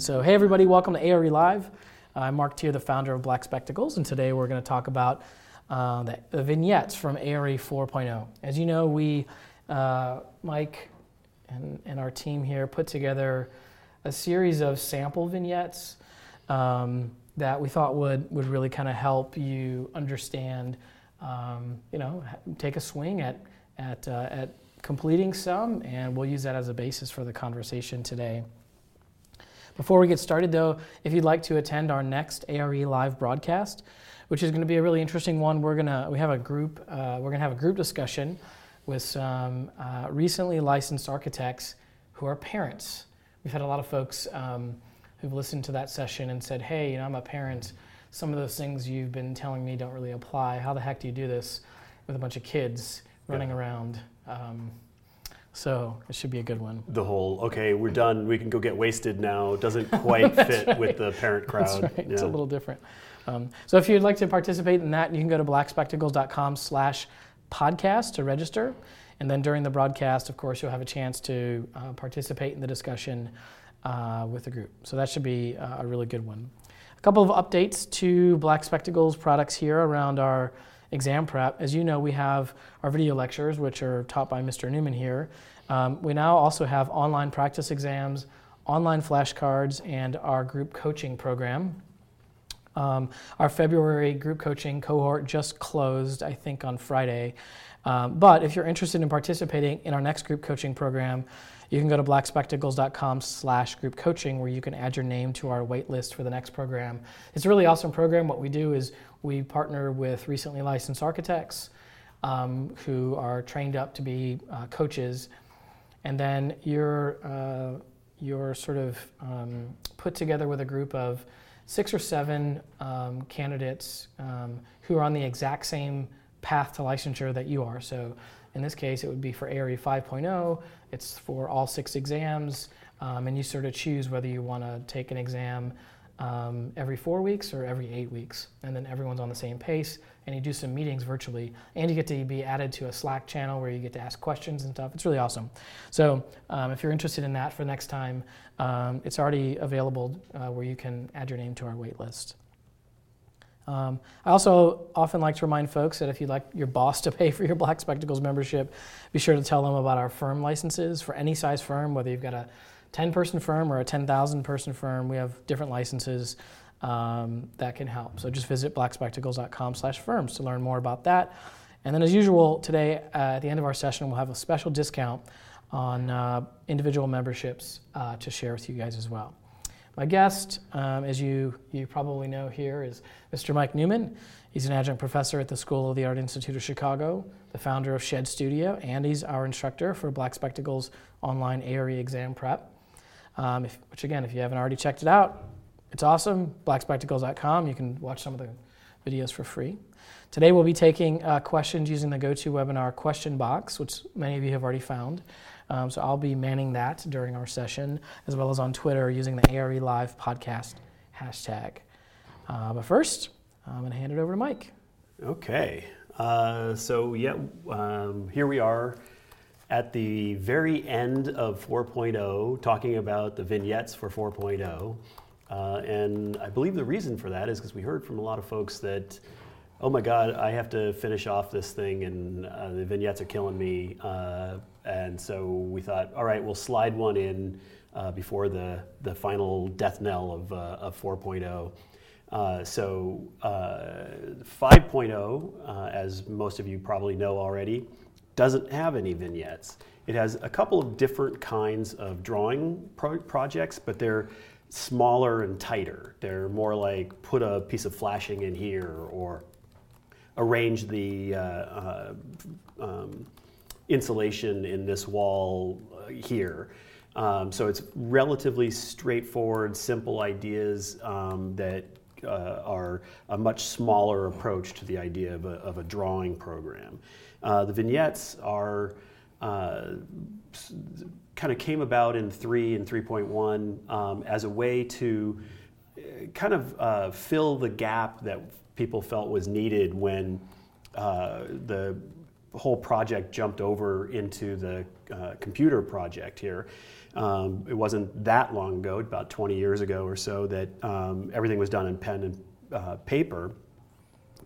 So, hey everybody, welcome to ARE Live. I'm Marc Teer, the founder of Black Spectacles, and today we're going to talk about uh, the, the, vignettes from ARE 4.0. As you know, we, uh, Mike and, and, our team here, put together a series of sample vignettes um, that we thought would, would really kind of help you understand, um, you know, take a swing at, at, uh, at completing some, and we'll use that as a basis for the conversation today. Before we get started, though, if you'd like to attend our next ARE live broadcast, which is going to be a really interesting one, we're gonna we have a group uh, we're gonna have a group discussion with some uh, recently licensed architects who are parents. We've had a lot of folks um, who've listened to that session and said, "Hey, you know, I'm a parent. Some of those things you've been telling me don't really apply. How the heck do you do this with a bunch of kids running yeah. around?" Um, so it should be a good one. The whole okay, we're done. We can go get wasted now doesn't quite fit right. with the parent crowd. Right. Yeah. It's a little different. Um, so if you'd like to participate in that, you can go to blackspectacles.com/slash podcast to register, and then during the broadcast, of course, you'll have a chance to uh, participate in the discussion uh, with the group. So that should be uh, a really good one. A couple of updates to Black Spectacles products here around our exam prep. As you know, we have our video lectures, which are taught by Mr. Newman here. Um, we now also have online practice exams, online flashcards, and our group coaching program. Um, our February group coaching cohort just closed, I think, on Friday. Um, but if you're interested in participating in our next group coaching program, you can go to blackspectacles.com slash group coaching where you can add your name to our wait list for the next program. It's a really awesome program. What we do is we partner with recently licensed architects um, who are trained up to be uh, coaches, and then you're uh, you're sort of um, put together with a group of six or seven um, candidates um, who are on the exact same path to licensure that you are. So in this case, it would be for ARE 5.0. It's for all six exams, um, and you sort of choose whether you want to take an exam um, every four weeks or every eight weeks. And then everyone's on the same pace, and you do some meetings virtually. And you get to be added to a Slack channel where you get to ask questions and stuff. It's really awesome. So um, if you're interested in that for next time, um, it's already available uh, where you can add your name to our wait list. Um, I also often like to remind folks that if you'd like your boss to pay for your Black Spectacles membership, be sure to tell them about our firm licenses for any size firm, whether you've got a 10 person firm or a 10,000 person firm, we have different licenses um, that can help. So just visit blackspectacles.com slash firms to learn more about that. And then as usual, today uh, at the end of our session, we'll have a special discount on uh, individual memberships uh, to share with you guys as well. My guest, um, as you, you probably know here, is Mr. Mike Newman. He's an adjunct professor at the School of the Art Institute of Chicago, the founder of Shed Studio, and he's our instructor for Black Spectacles online ARE exam prep um, if, which again, if you haven't already checked it out, it's awesome. Blackspectacles.com. You can watch some of the videos for free. Today we'll be taking uh, questions using the GoToWebinar question box, which many of you have already found. Um, so I'll be manning that during our session, as well as on Twitter using the ARE Live podcast hashtag. Uh, but first, I'm going to hand it over to Mike. Okay. Uh, so, yeah, um, here we are at the very end of 4.0 talking about the vignettes for 4.0. Uh, and I believe the reason for that is because we heard from a lot of folks that, oh my God, I have to finish off this thing and uh, the vignettes are killing me. Uh, and so we thought, all right, we'll slide one in uh, before the, the final death knell of, uh, of 4.0. Uh, so 5.0, as most of you probably know already, doesn't have any vignettes. It has a couple of different kinds of drawing pro- projects, but they're smaller and tighter. They're more like put a piece of flashing in here or arrange the uh, uh, um, insulation in this wall uh, here. Um, so it's relatively straightforward, simple ideas um, that uh, are a much smaller approach to the idea of a, of a drawing program. Uh, the vignettes are uh, kind of came about in 3 and 3.1 um, as a way to uh, kind of uh, fill the gap that people felt was needed when uh, the whole project jumped over into the computer project here. Um, it wasn't that long ago, about 20 years ago or so, that um, everything was done in pen and uh, paper,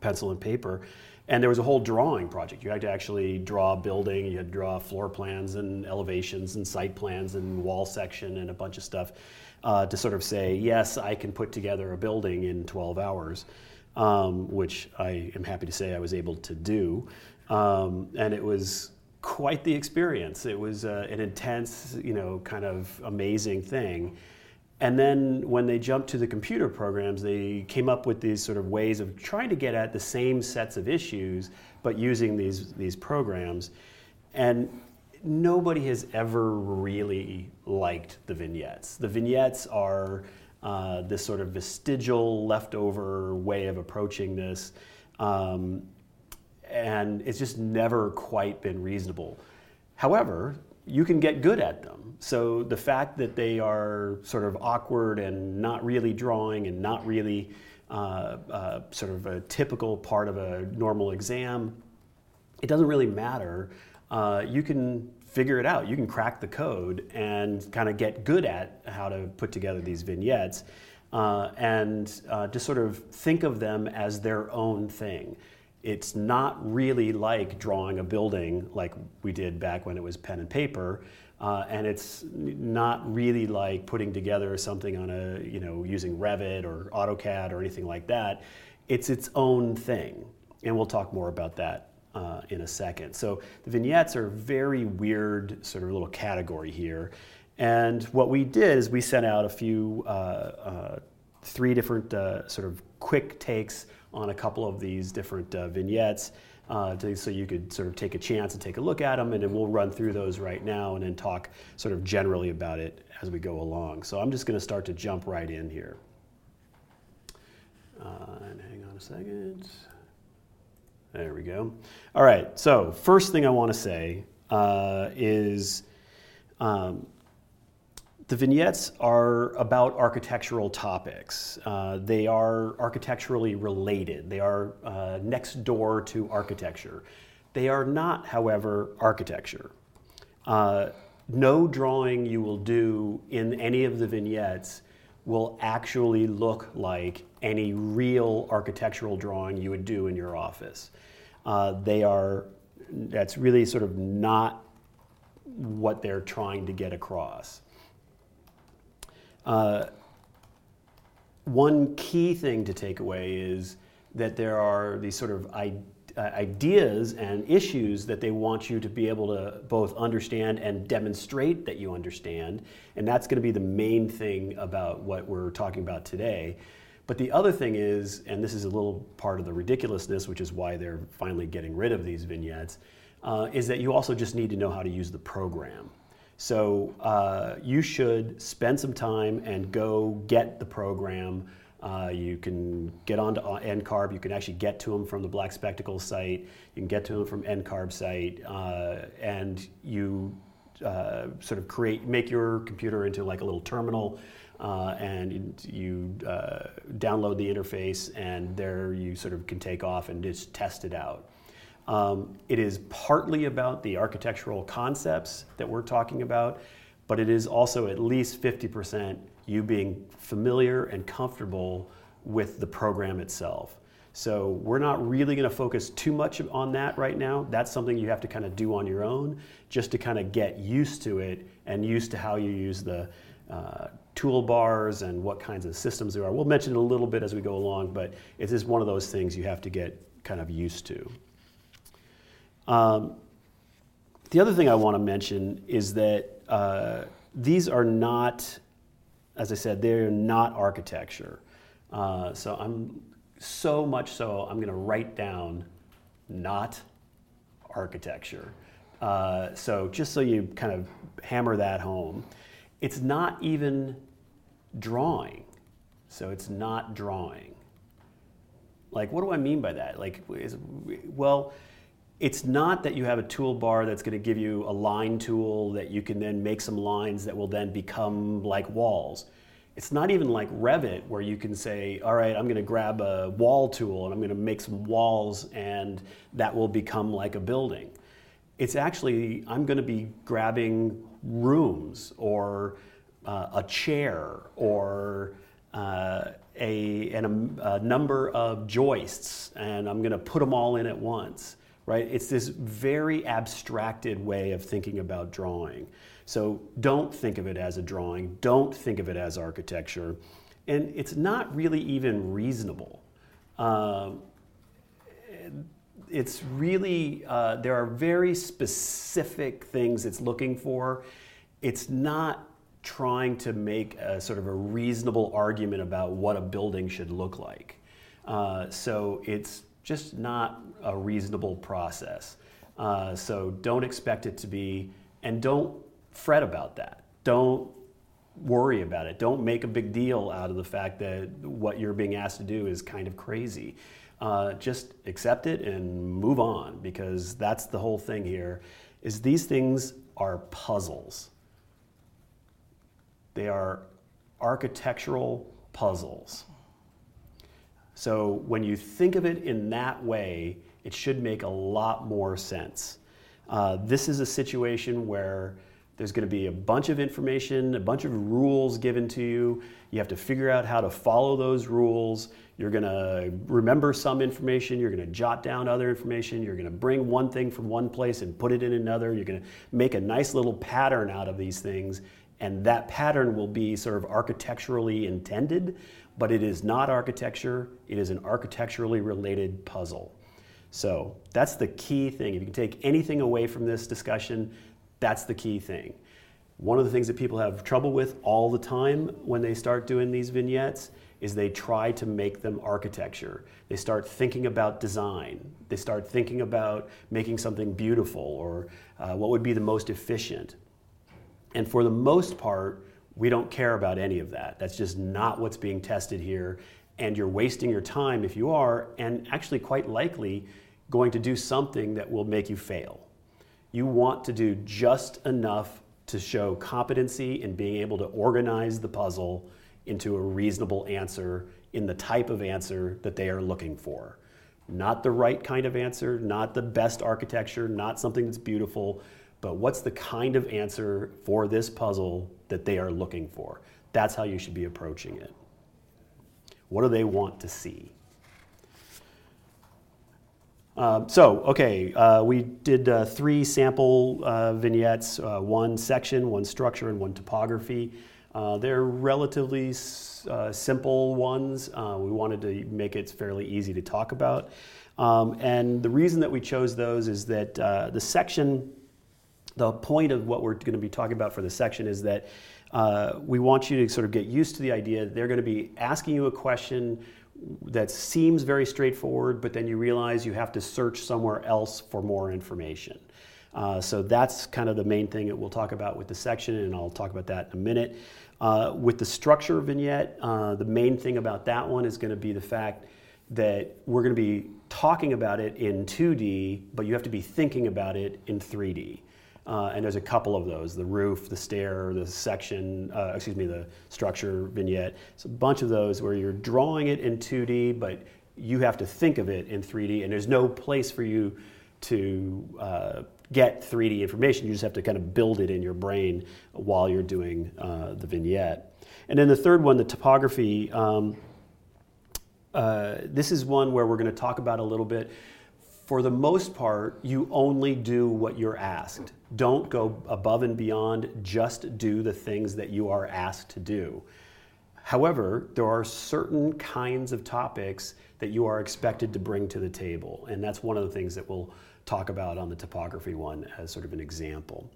pencil and paper. And there was a whole drawing project. You had to actually draw a building, you had to draw floor plans and elevations and site plans and wall section and a bunch of stuff uh, to sort of say, yes, I can put together a building in 12 hours, um, which I am happy to say I was able to do. Um, and it was quite the experience. It was uh, an intense, you know, kind of amazing thing. And then when they jumped to the computer programs, they came up with these sort of ways of trying to get at the same sets of issues, but using these, these programs. And nobody has ever really liked the vignettes. The vignettes are uh, this sort of vestigial, leftover way of approaching this. Um, and it's just never quite been reasonable. However, you can get good at them. So the fact that they are sort of awkward and not really drawing and not really uh, uh, sort of a typical part of a normal exam, it doesn't really matter. Uh, you can figure it out. You can crack the code and kind of get good at how to put together these vignettes uh, and uh, just sort of think of them as their own thing it's not really like drawing a building like we did back when it was pen and paper. Uh, and it's not really like putting together something on a, you know, using Revit or AutoCAD or anything like that. It's its own thing. And we'll talk more about that uh, in a second. So the vignettes are very weird sort of little category here. And what we did is we sent out a few, uh, uh three different uh, sort of quick takes on a couple of these different uh, vignettes. Uh, to, so you could sort of take a chance and take a look at them, and then we'll run through those right now and then talk sort of generally about it as we go along. So I'm just going to start to jump right in here. Uh, and hang on a second. There we go. All right. So first thing I want to say uh, is um, the vignettes are about architectural topics. Uh, they are architecturally related. They are uh, next door to architecture. They are not, however, architecture. Uh, no drawing you will do in any of the vignettes will actually look like any real architectural drawing you would do in your office. Uh, they are, that's really sort of not what they're trying to get across. Uh, one key thing to take away is that there are these sort of I- uh, ideas and issues that they want you to be able to both understand and demonstrate that you understand. And that's going to be the main thing about what we're talking about today. But the other thing is, and this is a little part of the ridiculousness, which is why they're finally getting rid of these vignettes, uh, is that you also just need to know how to use the program. So uh, you should spend some time and go get the program. Uh, you can get onto NCARB. You can actually get to them from the Black Spectacles site. You can get to them from NCARB site, uh, and you uh, sort of create, make your computer into like a little terminal. Uh, and you uh, download the interface, and there you sort of can take off and just test it out. Um, it is partly about the architectural concepts that we're talking about, but it is also at least 50% you being familiar and comfortable with the program itself. So we're not really going to focus too much on that right now. That's something you have to kind of do on your own just to kind of get used to it and used to how you use the uh, toolbars and what kinds of systems there are. We'll mention it a little bit as we go along, but it is one of those things you have to get kind of used to. Um, the other thing I want to mention is that uh, these are not, as I said, they're not architecture. Uh, so I'm so much so I'm going to write down not architecture. Uh, so just so you kind of hammer that home, it's not even drawing. So it's not drawing. Like, what do I mean by that? Like, is, well, it's not that you have a toolbar that's going to give you a line tool that you can then make some lines that will then become like walls. It's not even like Revit where you can say, all right, I'm going to grab a wall tool and I'm going to make some walls and that will become like a building. It's actually, I'm going to be grabbing rooms or uh, a chair or uh, a, and a, a, number of joists, and I'm going to put them all in at once, right? It's this very abstracted way of thinking about drawing. So don't think of it as a drawing, don't think of it as architecture, and it's not really even reasonable. Um, it's really, uh, there are very specific things it's looking for. It's not trying to make a sort of a reasonable argument about what a building should look like. Uh, so it's just not a reasonable process. Uh, so don't expect it to be, and don't fret about that. Don't worry about it. Don't make a big deal out of the fact that what you're being asked to do is kind of crazy. Uh, just accept it and move on because that's the whole thing here is these things are puzzles they are architectural puzzles. So when you think of it in that way, it should make a lot more sense. Uh, this is a situation where there's going to be a bunch of information, a bunch of rules given to you. You have to figure out how to follow those rules. You're going to remember some information. You're going to jot down other information. You're going to bring one thing from one place and put it in another. You're going to make a nice little pattern out of these things and that pattern will be sort of architecturally intended, but it is not architecture, it is an architecturally related puzzle. So that's the key thing. If you can take anything away from this discussion, that's the key thing. One of the things that people have trouble with all the time when they start doing these vignettes is they try to make them architecture. They start thinking about design. They start thinking about making something beautiful or uh, what would be the most efficient. And for the most part, we don't care about any of that. That's just not what's being tested here. And you're wasting your time if you are, and actually, quite likely, going to do something that will make you fail. You want to do just enough to show competency in being able to organize the puzzle into a reasonable answer in the type of answer that they are looking for. Not the right kind of answer, not the best architecture, not something that's beautiful, but what's the kind of answer for this puzzle that they are looking for? That's how you should be approaching it. What do they want to see? Uh, so, okay, uh, we did uh, three sample uh, vignettes uh, one section, one structure, and one topography. Uh, they're relatively simple ones. we wanted to make it fairly easy to talk about. Um, and the reason that we chose those is that the section the point of what we're going to be talking about for this section is that uh, we want you to sort of get used to the idea that they're going to be asking you a question that seems very straightforward, but then you realize you have to search somewhere else for more information. Uh, so that's kind of the main thing that we'll talk about with the section, and I'll talk about that in a minute. Uh, with the structure vignette, uh, the main thing about that one is going to be the fact that we're going to be talking about it in 2D, but you have to be thinking about it in 3D. Uh, and there's a couple of those the roof, the stair, the section, uh, excuse me, the structure vignette. It's a bunch of those where you're drawing it in 2D, but you have to think of it in 3D, and there's no place for you to uh, get 3D information. You just have to kind of build it in your brain while you're doing uh, the vignette. And then the third one, the topography. Um, uh, this is one where we're going to talk about a little bit for the most part, you only do what you're asked. Don't go above and beyond, just do the things that you are asked to do. However, there are certain kinds of topics that you are expected to bring to the table, and that's one of the things that we'll talk about on the topography one as sort of an example.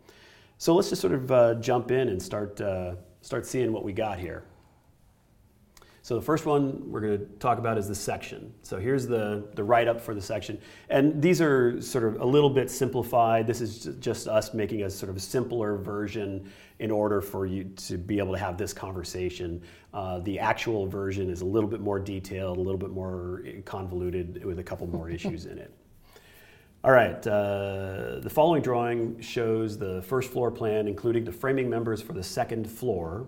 So let's just sort of uh, jump in and start, uh, start seeing what we got here. So the first one we're going to talk about is the section. So here's the, the write-up for the section. And these are sort of a little bit simplified. This is just us making a sort of simpler version in order for you to be able to have this conversation. Uh, the actual version is a little bit more detailed, a little bit more convoluted with a couple more issues in it. All right, uh, the following drawing shows the first floor plan, including the framing members for the second floor,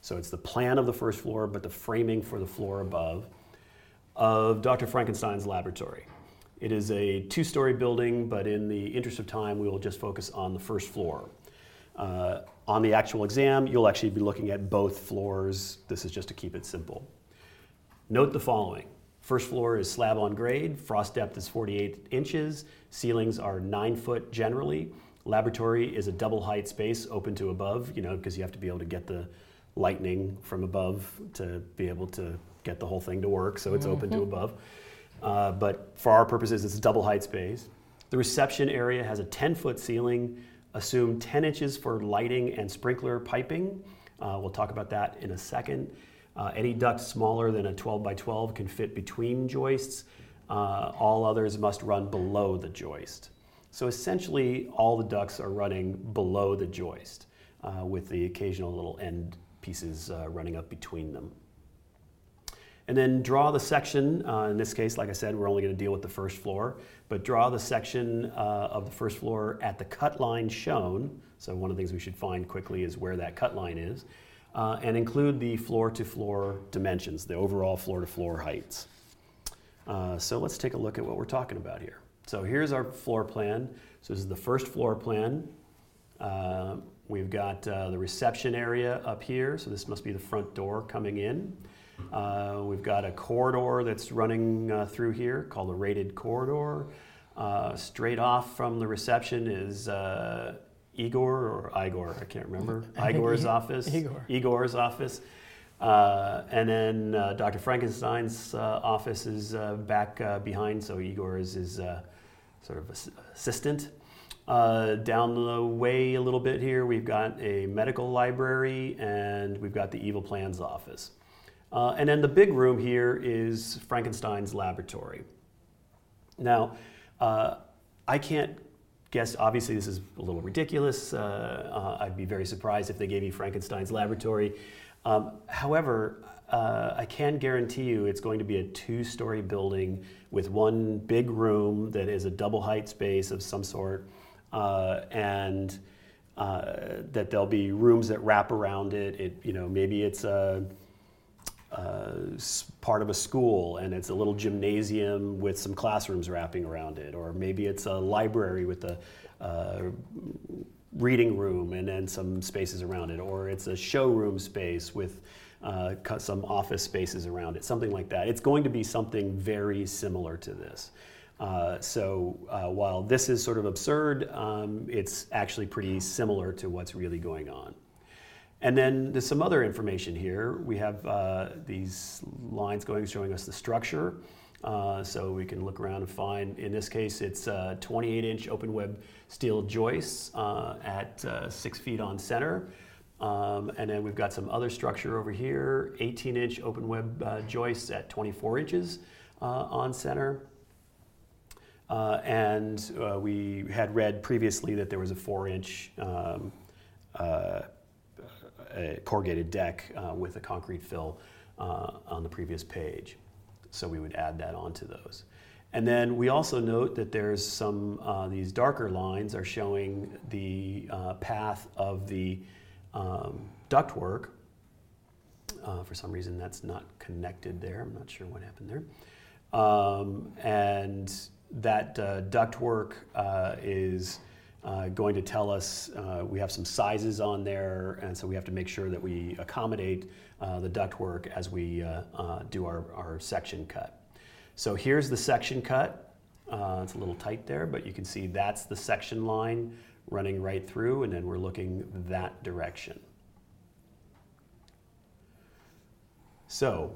so it's the plan of the first floor, but the framing for the floor above of Dr. Frankenstein's laboratory. It is a two story building, but in the interest of time, we will just focus on the first floor. Uh, on the actual exam, you'll actually be looking at both floors. This is just to keep it simple. Note the following. First floor is slab on grade, frost depth is 48 inches, ceilings are 9 foot generally. Laboratory is a double height space open to above, you know, because you have to be able to get the lightning from above to be able to get the whole thing to work, so it's mm-hmm. open to mm-hmm. above. Uh, but for our purposes, it's a double height space. The reception area has a 10 foot ceiling, assume 10 inches for lighting and sprinkler piping. Uh, we'll talk about that in a second. Uh, any duct smaller than a 12 by 12 can fit between joists. Uh, all others must run below the joist. So essentially, all the ducts are running below the joist, uh, with the occasional little end pieces uh, running up between them. And then draw the section, uh, in this case, like I said, we're only going to deal with the first floor, but draw the section uh, of the first floor at the cut line shown. So one of the things we should find quickly is where that cut line is. Uh, and include the floor to floor dimensions, the overall floor to floor heights. Uh, so let's take a look at what we're talking about here. So here's our floor plan. So this is the first floor plan. We've got uh, the reception area up here, so this must be the front door coming in. Uh, we've got a corridor that's running uh, through here called a rated corridor. Uh, straight off from the reception is uh, Igor or Igor, I can't remember. Igor's office. Igor. Igor's office. Uh, and then uh, Dr. Frankenstein's office is back behind, so Igor is his sort of assistant. Down the way a little bit here, we've got a medical library and we've got the evil plans office. Uh, and then the big room here is Frankenstein's laboratory. Now, uh, I can't guess, obviously, this is a little ridiculous. Uh, uh I'd be very surprised if they gave you Frankenstein's laboratory. Um, however, uh, I can guarantee you it's going to be a two story building with one big room that is a double height space of some sort. Uh, and that there'll be rooms that wrap around it. It, you know, maybe it's a uh, part of a school and it's a little gymnasium with some classrooms wrapping around it, or maybe it's a library with a uh, reading room and then some spaces around it, or it's a showroom space with uh, some office spaces around it, something like that. It's going to be something very similar to this. Uh, so uh, while this is sort of absurd, um, it's actually pretty similar to what's really going on. And then there's some other information here. We have uh, these lines going showing us the structure. Uh, so we can look around and find, in this case, it's uh, 28 inch open web steel joists uh, at uh, six feet on center. Um, and then we've got some other structure over here 18 inch open web joists at 24 inches on center. And we had read previously that there was a four inch um, a corrugated deck uh, with a concrete fill uh, on the previous page. So we would add that onto those. And then we also note that there's some, uh, these darker lines are showing the uh, path of the um, ductwork. Uh, for some reason, that's not connected there. I'm not sure what happened there. Um, and that uh, ductwork is uh, going to tell us uh, we have some sizes on there, and so we have to make sure that we accommodate uh, the ductwork as we uh, uh, do our, our section cut. So here's the section cut. Uh, it's a little tight there, but you can see that's the section line running right through, and then we're looking that direction. So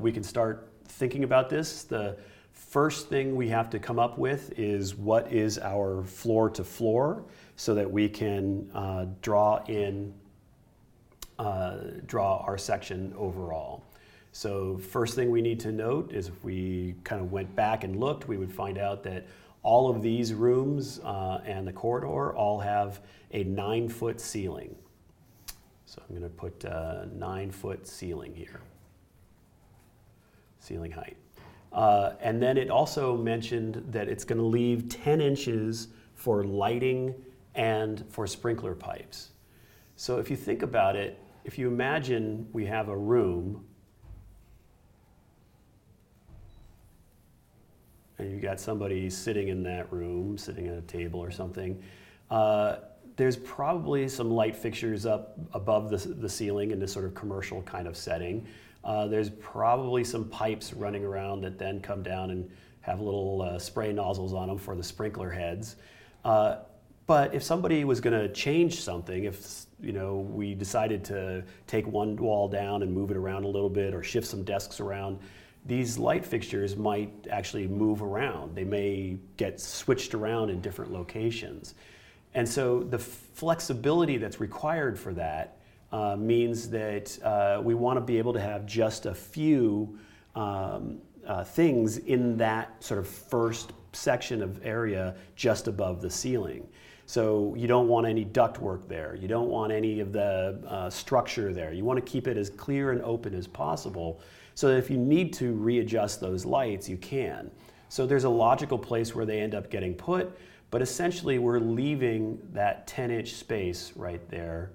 we can start thinking about this. The, First thing we have to come up with is what is our floor to floor so that we can uh, draw in, uh, draw our section overall. So first thing we need to note is if we kind of went back and looked, we would find out that all of these rooms uh, and the corridor all have a nine foot ceiling. So I'm going to put a nine foot ceiling here, ceiling height. Uh, and then it also mentioned that it's going to leave 10 inches for lighting and for sprinkler pipes. So if you think about it, if you imagine we have a room and you've got somebody sitting in that room, sitting at a table or something, uh, there's probably some light fixtures up above the, the ceiling in this sort of commercial kind of setting. Uh, there's probably some pipes running around that then come down and have little uh, spray nozzles on them for the sprinkler heads. Uh, but if somebody was going to change something, if you know we decided to take one wall down and move it around a little bit, or shift some desks around, these light fixtures might actually move around. They may get switched around in different locations. And so the flexibility that's required for that uh, means that uh, we want to be able to have just a few um, uh, things in that sort of first section of area just above the ceiling. So you don't want any duct work there. You don't want any of the uh, structure there. You want to keep it as clear and open as possible so that if you need to readjust those lights, you can. So there's a logical place where they end up getting put, but essentially we're leaving that 10 inch space right there.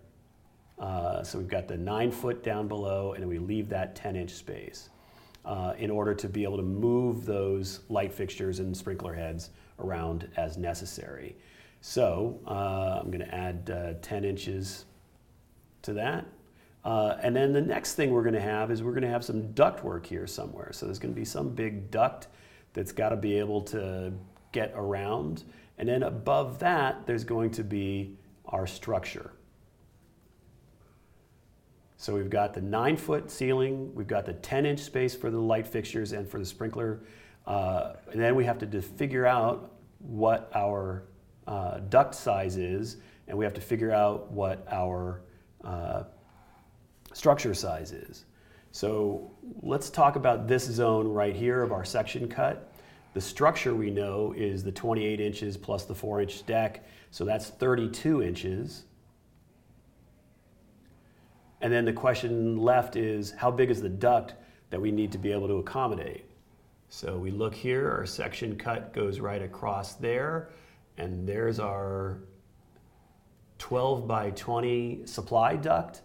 Uh, so we've got the nine foot down below, and we leave that 10 inch space uh, in order to be able to move those light fixtures and sprinkler heads around as necessary. So uh, I'm going to add uh, 10 inches to that. Uh, and then the next thing we're going to have is we're going to have some duct work here somewhere. So there's going to be some big duct that's got to be able to get around. And then above that, there's going to be our structure. So we've got the nine foot ceiling, we've got the 10 inch space for the light fixtures and for the sprinkler. Uh, and then we have to figure out what our uh, duct size is, and we have to figure out what our uh, structure size is. So let's talk about this zone right here of our section cut. The structure we know is the 28 inches plus the 4 inch deck, so that's 32 inches. And then the question left is how big is the duct that we need to be able to accommodate? So we look here, our section cut goes right across there, and there's our 12 by 20 supply duct.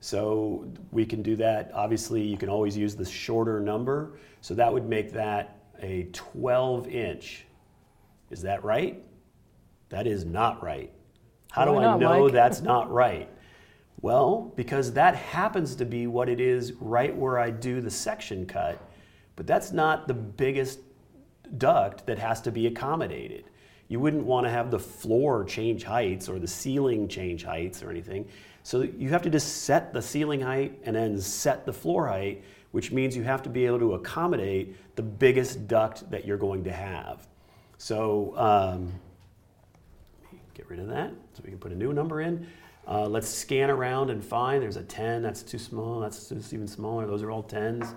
So we can do that. Obviously, you can always use the shorter number. So that would make that a 12 inch. Is that right? That is not right. How Why do I know Mike? that's not right? Well, because that happens to be what it is right where I do the section cut, but that's not the biggest duct that has to be accommodated. You wouldn't want to have the floor change heights or the ceiling change heights or anything. So you have to just set the ceiling height and then set the floor height, which means you have to be able to accommodate the biggest duct that you're going to have. So um, get rid of that so we can put a new number in. Uh, let's scan around and find there's a 10, that's too small, that's just even smaller, those are all 10s.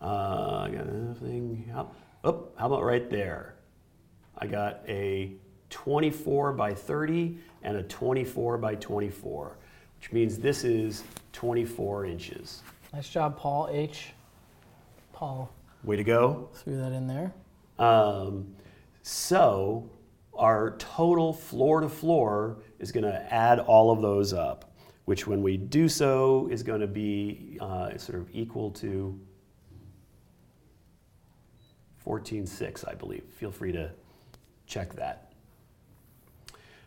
Uh, I got anything, oh, how about right there? I got a 24 by 30 and a 24 by 24 which means this is 24 inches. Nice job, Paul H. Paul. Way to go. Threw that in there. Um, so our total floor to floor is going to add all of those up, which when we do so is going to be uh, sort of equal to 14.6, I believe. Feel free to check that.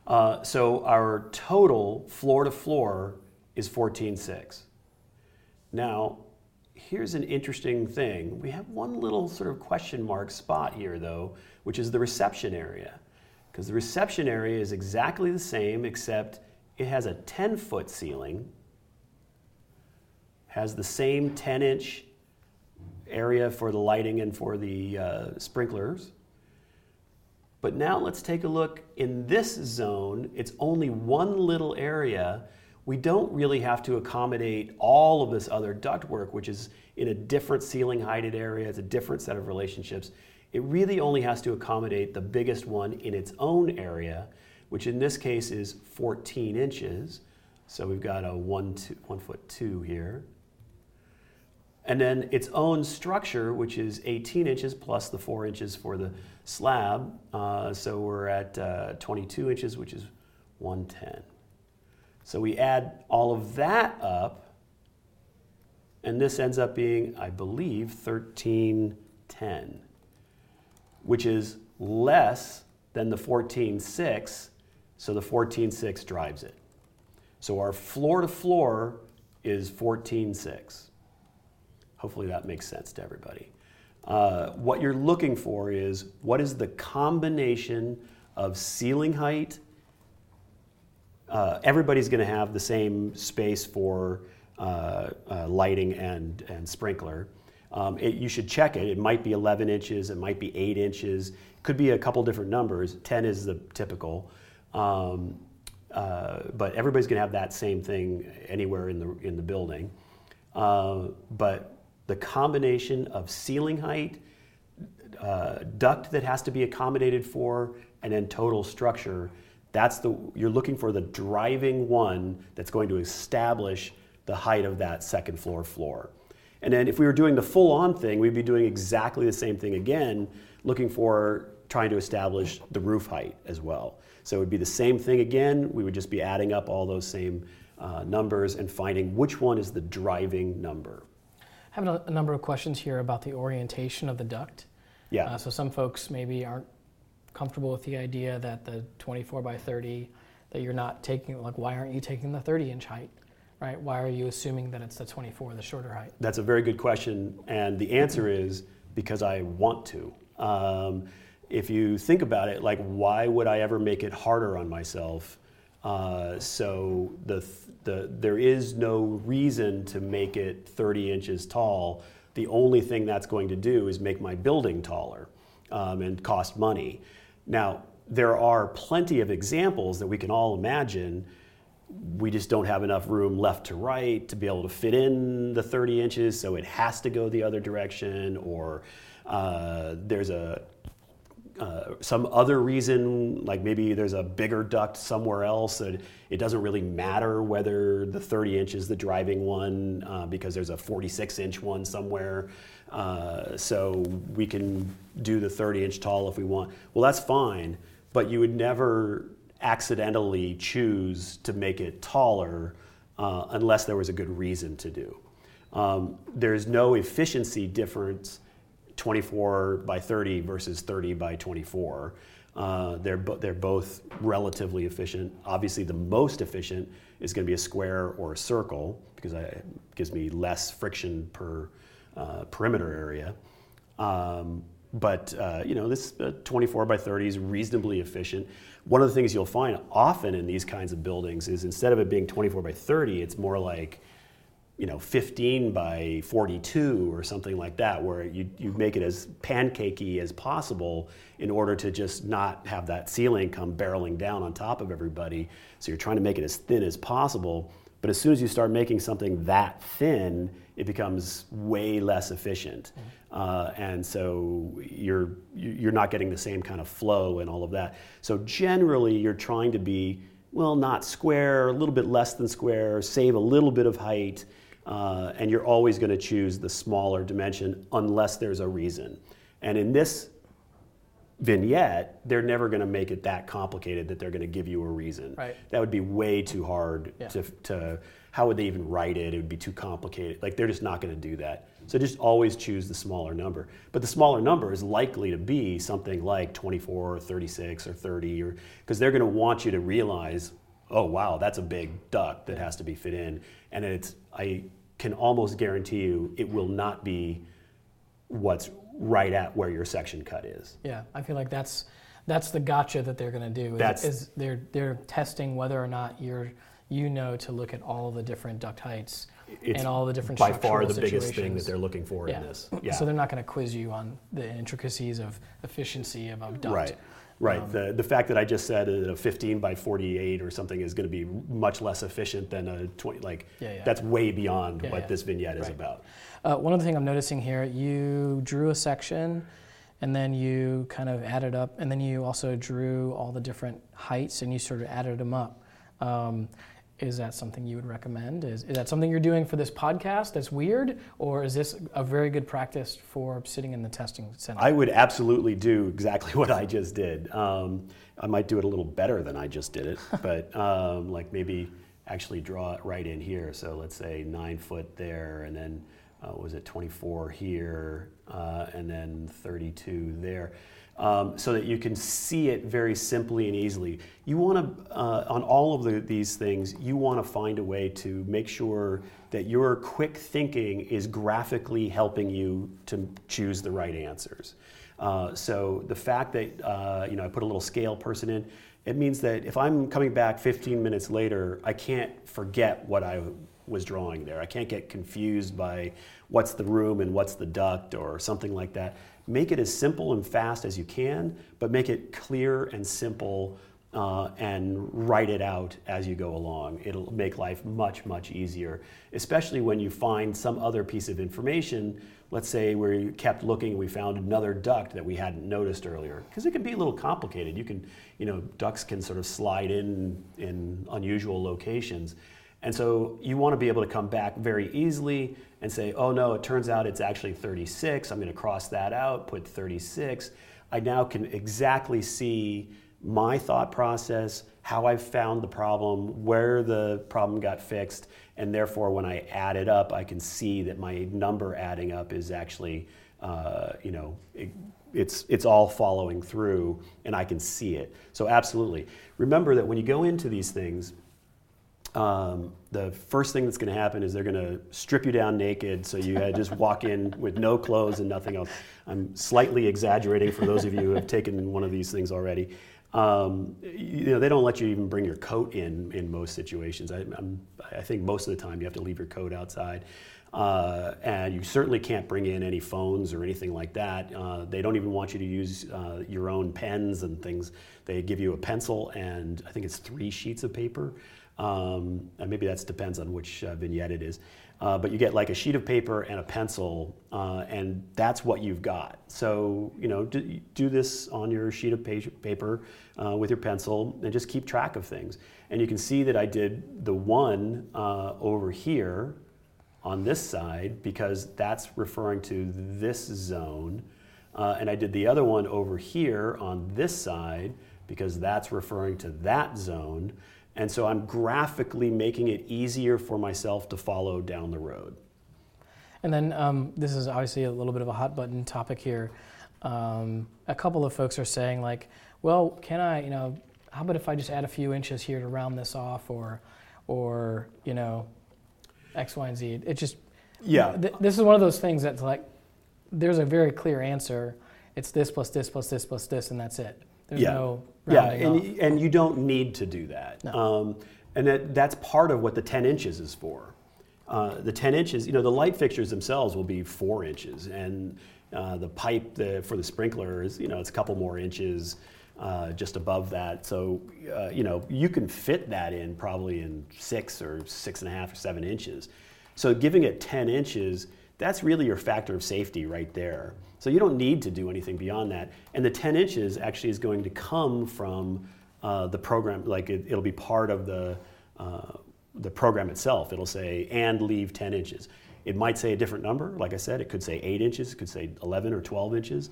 Uh, so our total floor to floor is 14.6. Now, here's an interesting thing. We have one little sort of question mark spot here, though, which is the reception area. Because the reception area is exactly the same, except it has a 10 foot ceiling, has the same 10 inch area for the lighting and for the uh, sprinklers but now let's take a look in this zone. It's only one little area. We don't really have to accommodate all of this other ductwork, which is in a different ceiling heighted area. It's a different set of relationships. It really only has to accommodate the biggest one in its own area, which in this case is 14 inches. So we've got a one, two, one foot two here. And then its own structure, which is 18 inches plus the four inches for the slab. Uh, so we're at uh, 22 inches, which is 110. So we add all of that up, and this ends up being, I believe, 1310. Which is less than the 14.6, so the 14.6 drives it. So our floor to floor is 14.6. Hopefully that makes sense to everybody. Uh, what you're looking for is what is the combination of ceiling height. Uh, everybody's going to have the same space for uh, uh, lighting and, and sprinkler. Um, it, you should check it. It might be 11 inches, it might be 8 inches, could be a couple different numbers. 10 is the typical. Um, uh, but everybody's going to have that same thing anywhere in the, in the building. Uh, but the combination of ceiling height, uh, duct that has to be accommodated for, and then total structure, that's the, you're looking for the driving one that's going to establish the height of that second floor floor. And then if we were doing the full on thing, we'd be doing exactly the same thing again, looking for trying to establish the roof height as well. So it would be the same thing again. We would just be adding up all those same uh, numbers and finding which one is the driving number. I have a, a number of questions here about the orientation of the duct. Yeah. Uh, so some folks maybe aren't comfortable with the idea that the 24 by 30, that you're not taking, like, why aren't you taking the 30 inch height? Right? Why are you assuming that it's the 24, the shorter height? That's a very good question, and the answer is because I want to. Um, if you think about it, like, why would I ever make it harder on myself? Uh, so the, the, there is no reason to make it 30 inches tall. The only thing that's going to do is make my building taller um, and cost money. Now, there are plenty of examples that we can all imagine. We just don't have enough room left to right to be able to fit in the 30 inches, so it has to go the other direction, or uh, there's a uh, some other reason, like maybe there's a bigger duct somewhere else and it doesn't really matter whether the 30 inch is the driving one uh, because there's a 46 inch one somewhere. Uh, so we can do the 30 inch tall if we want. Well, that's fine, but you would never accidentally choose to make it taller uh, unless there was a good reason to do. Um, there's no efficiency difference 24 by 30 versus 30 by 24. Uh, they're, bo- they're both relatively efficient. Obviously, the most efficient is going to be a square or a circle because it gives me less friction per uh, perimeter area. Um, but uh, you know, this uh, 24 by 30 is reasonably efficient. One of the things you'll find often in these kinds of buildings is instead of it being 24 by 30, it's more like you know 15 by 42 or something like that where you, you make it as pancakey as possible in order to just not have that ceiling come barreling down on top of everybody so you're trying to make it as thin as possible but as soon as you start making something that thin it becomes way less efficient uh, and so you're you're not getting the same kind of flow and all of that so generally you're trying to be well not square a little bit less than square save a little bit of height uh, and you're always going to choose the smaller dimension unless there's a reason. And in this vignette, they're never going to make it that complicated that they're going to give you a reason. Right. That would be way too hard Yeah. to, to, how would they even write it? It would be too complicated. Like they're just not going to do that. So just always choose the smaller number. But the smaller number is likely to be something like 24 or 36 or 30 or because they're going to want you to realize, oh wow, that's a big duct that has to be fit in. And it's I can almost guarantee you it will not be what's right at where your section cut is. Yeah, I feel like that's that's the gotcha that they're going to do. Is, That's- is they're they're testing whether or not you're you know to look at all the different duct heights It's and all the different by far the structural biggest thing that they're looking for yeah. in this. Yeah. So they're not going to quiz you on the intricacies of efficiency of a duct. Right. Right. Um, the, the fact that I just said a 15 by 48 or something is going to be much less efficient than a 20, like, Yeah, yeah. that's way beyond Yeah, what this vignette is about. Uh, one other thing I'm noticing here, you drew a section and then you kind of added up, and then you also drew all the different heights and you sort of added them up. Um, is that something you would recommend? Is, is that something you're doing for this podcast that's weird, or is this a very good practice for sitting in the testing center? I would absolutely do exactly what I just did. Um, I might do it a little better than I just did it, but um, like maybe actually draw it right in here. So let's say nine foot there, and then uh, was it 24 here, uh, and then 32 there. Um, so that you can see it very simply and easily. You want to, uh, on all of the, these things, you want to find a way to make sure that your quick thinking is graphically helping you to choose the right answers. Uh, so the fact that uh, you know I put a little scale person in, it means that if I'm coming back 15 minutes later, I can't forget what I was drawing there. I can't get confused by what's the room and what's the duct or something like that. Make it as simple and fast as you can, but make it clear and simple uh, and write it out as you go along. It'll make life much, much easier, especially when you find some other piece of information. Let's say we kept looking, we found another duct that we hadn't noticed earlier, because it can be a little complicated. You can, you know, ducts can sort of slide in in unusual locations. And so you want to be able to come back very easily and say, oh no, it turns out it's actually 36. I'm going to cross that out, put 36. I now can exactly see my thought process, how I found the problem, where the problem got fixed, and therefore when I add it up, I can see that my number adding up is actually, uh, you know, it, it's it's all following through, and I can see it. So absolutely, remember that when you go into these things, um, the first thing that's going to happen is they're going to strip you down naked, so you just walk in with no clothes and nothing else. I'm slightly exaggerating for those of you who have taken one of these things already. Um, you know, they don't let you even bring your coat in in most situations. I, I, think most of the time you have to leave your coat outside. Uh, and you certainly can't bring in any phones or anything like that. Uh, they don't even want you to use uh, your own pens and things. They give you a pencil and I think it's three sheets of paper. Um, and maybe that depends on which uh, vignette it is. Uh, but you get like a sheet of paper and a pencil, uh, and that's what you've got. So, you know, do, do this on your sheet of paper uh, with your pencil and just keep track of things. And you can see that I did the one uh, over here on this side because that's referring to this zone. Uh, and I did the other one over here on this side because that's referring to that zone. And so I'm graphically making it easier for myself to follow down the road. And then um, this is obviously a little bit of a hot button topic here. Um, a couple of folks are saying like, well, can I, you know, how about if I just add a few inches here to round this off, or, or you know, X, Y, and Z. It just, yeah. Th- this is one of those things that's like, there's a very clear answer. It's this plus this plus this plus this, and that's it. There's yeah. no yeah, and, and you don't need to do that. No. Um, and that, that's part of what the 10 inches is for. Uh, the 10 inches, you know, the light fixtures themselves will be four inches, and uh, the pipe the, for the sprinkler is, you know, it's a couple more inches uh, just above that. So, uh, you know, you can fit that in probably in six or six and a half or seven inches. So, giving it 10 inches, that's really your factor of safety right there. So you don't need to do anything beyond that. And the 10 inches actually is going to come from uh, the program, like it, will be part of the, uh, the program itself. It'll say, and leave 10 inches. It might say a different number. Like I said, it could say 8 inches, it could say 11 or 12 inches.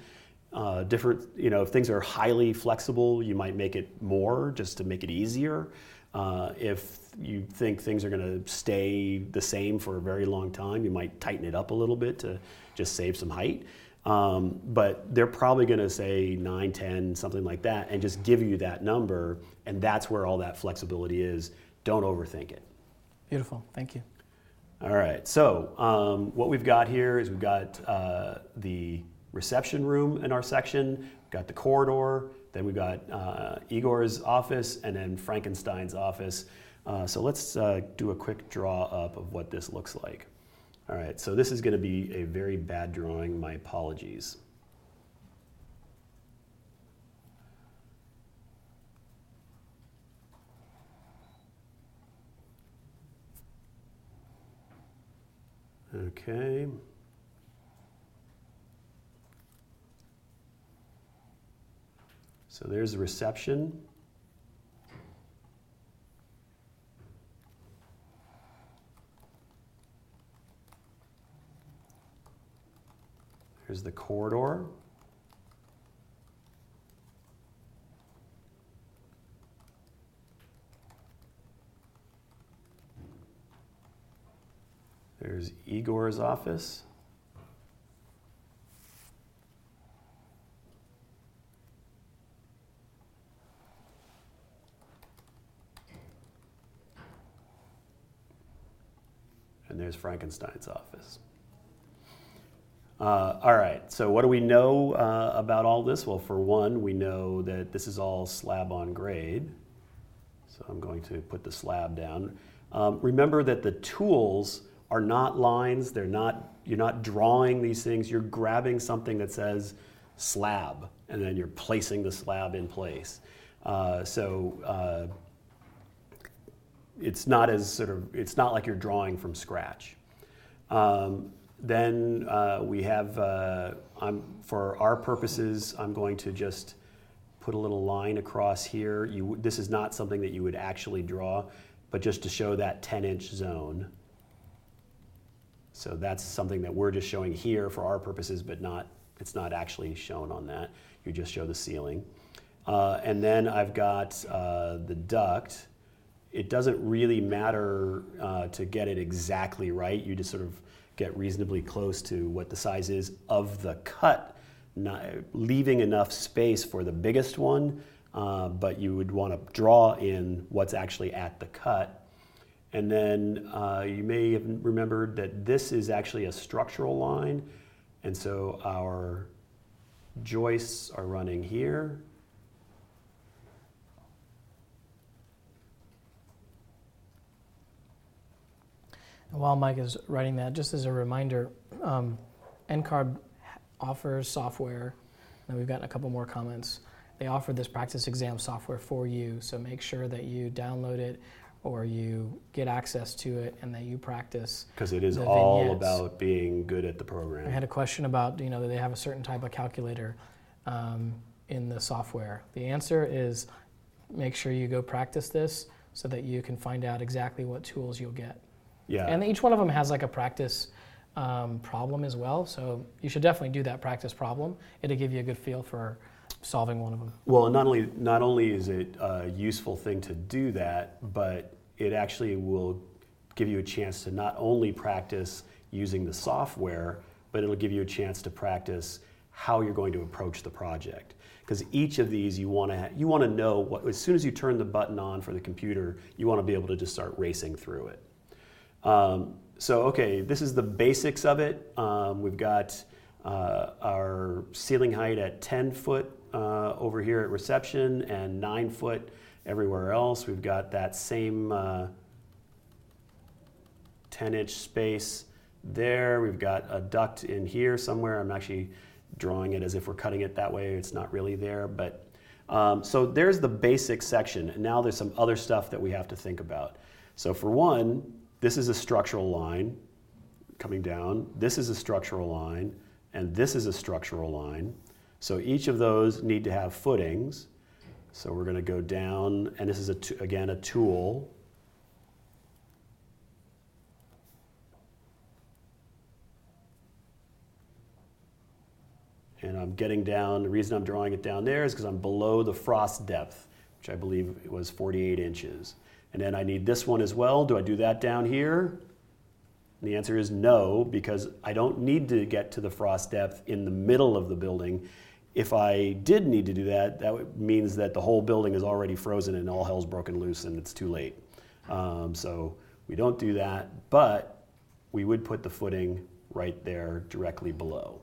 Uh, different, you know, if things are highly flexible, you might make it more just to make it easier. Uh, if you think things are going to stay the same for a very long time, you might tighten it up a little bit to just save some height. Um, but they're probably going to say 9, 10, something like that, and just give you that number. And that's where all that flexibility is. Don't overthink it. Beautiful. Thank you. All right. So, um, what we've got here is we've got uh, the reception room in our section, we've got the corridor, then we've got uh, Igor's office, and then Frankenstein's office. Uh, so, let's uh, do a quick draw up of what this looks like. All right, so this is going to be a very bad drawing. My apologies. Okay. So there's the reception. Here's the corridor. There's Igor's office. And there's Frankenstein's office. Uh, all right, so what do we know uh, about all this? Well, for one, we know that this is all slab on grade. So I'm going to put the slab down. Um, remember that the tools are not lines, they're not, you're not drawing these things, you're grabbing something that says slab, and then you're placing the slab in place. Uh, so uh, it's not as sort of, it's not like you're drawing from scratch. Um, then uh, we have, uh, for our purposes, I'm going to just put a little line across here. You, this is not something that you would actually draw, but just to show that 10 inch zone. So that's something that we're just showing here for our purposes, but not, it's not actually shown on that. You just show the ceiling. Uh, and then I've got uh, the duct. It doesn't really matter uh, to get it exactly right. You just sort of get reasonably close to what the size is of the cut, not, leaving enough space for the biggest one, uh, but you would want to draw in what's actually at the cut. And then uh, you may have remembered that this is actually a structural line, and so our joists are running here While Mike is writing that, just as a reminder, um, NCARB offers software, and we've gotten a couple more comments. They offer this practice exam software for you, so make sure that you download it or you get access to it and that you practice. Because it is all about being good at the program. I had a question about, you know, do they have a certain type of calculator um, in the software? The answer is make sure you go practice this so that you can find out exactly what tools you'll get. Yeah. And each one of them has like a practice um, problem as well. So you should definitely do that practice problem. It'll give you a good feel for solving one of them. Well, not only not only is it a useful thing to do that, but it actually will give you a chance to not only practice using the software, but it'll give you a chance to practice how you're going to approach the project. Because each of these you want to you want to know what as soon as you turn the button on for the computer, you want to be able to just start racing through it. Um, so, okay, this is the basics of it. Um, we've got uh, our ceiling height at 10 foot uh, over here at reception and 9 foot everywhere else. We've got that same uh, 10 inch space there. We've got a duct in here somewhere. I'm actually drawing it as if we're cutting it that way. It's not really there, but um, so there's the basic section. And now there's some other stuff that we have to think about. So for one, this is a structural line coming down. This is a structural line, and this is a structural line. So each of those need to have footings. So we're going to go down, and this is a t- again a tool. And I'm getting down. The reason I'm drawing it down there is because I'm below the frost depth, which I believe was 48 inches. And then I need this one as well. Do I do that down here? And the answer is no, because I don't need to get to the frost depth in the middle of the building. If I did need to do that, that means that the whole building is already frozen and all hell's broken loose and it's too late. Um, so we don't do that, but we would put the footing right there directly below.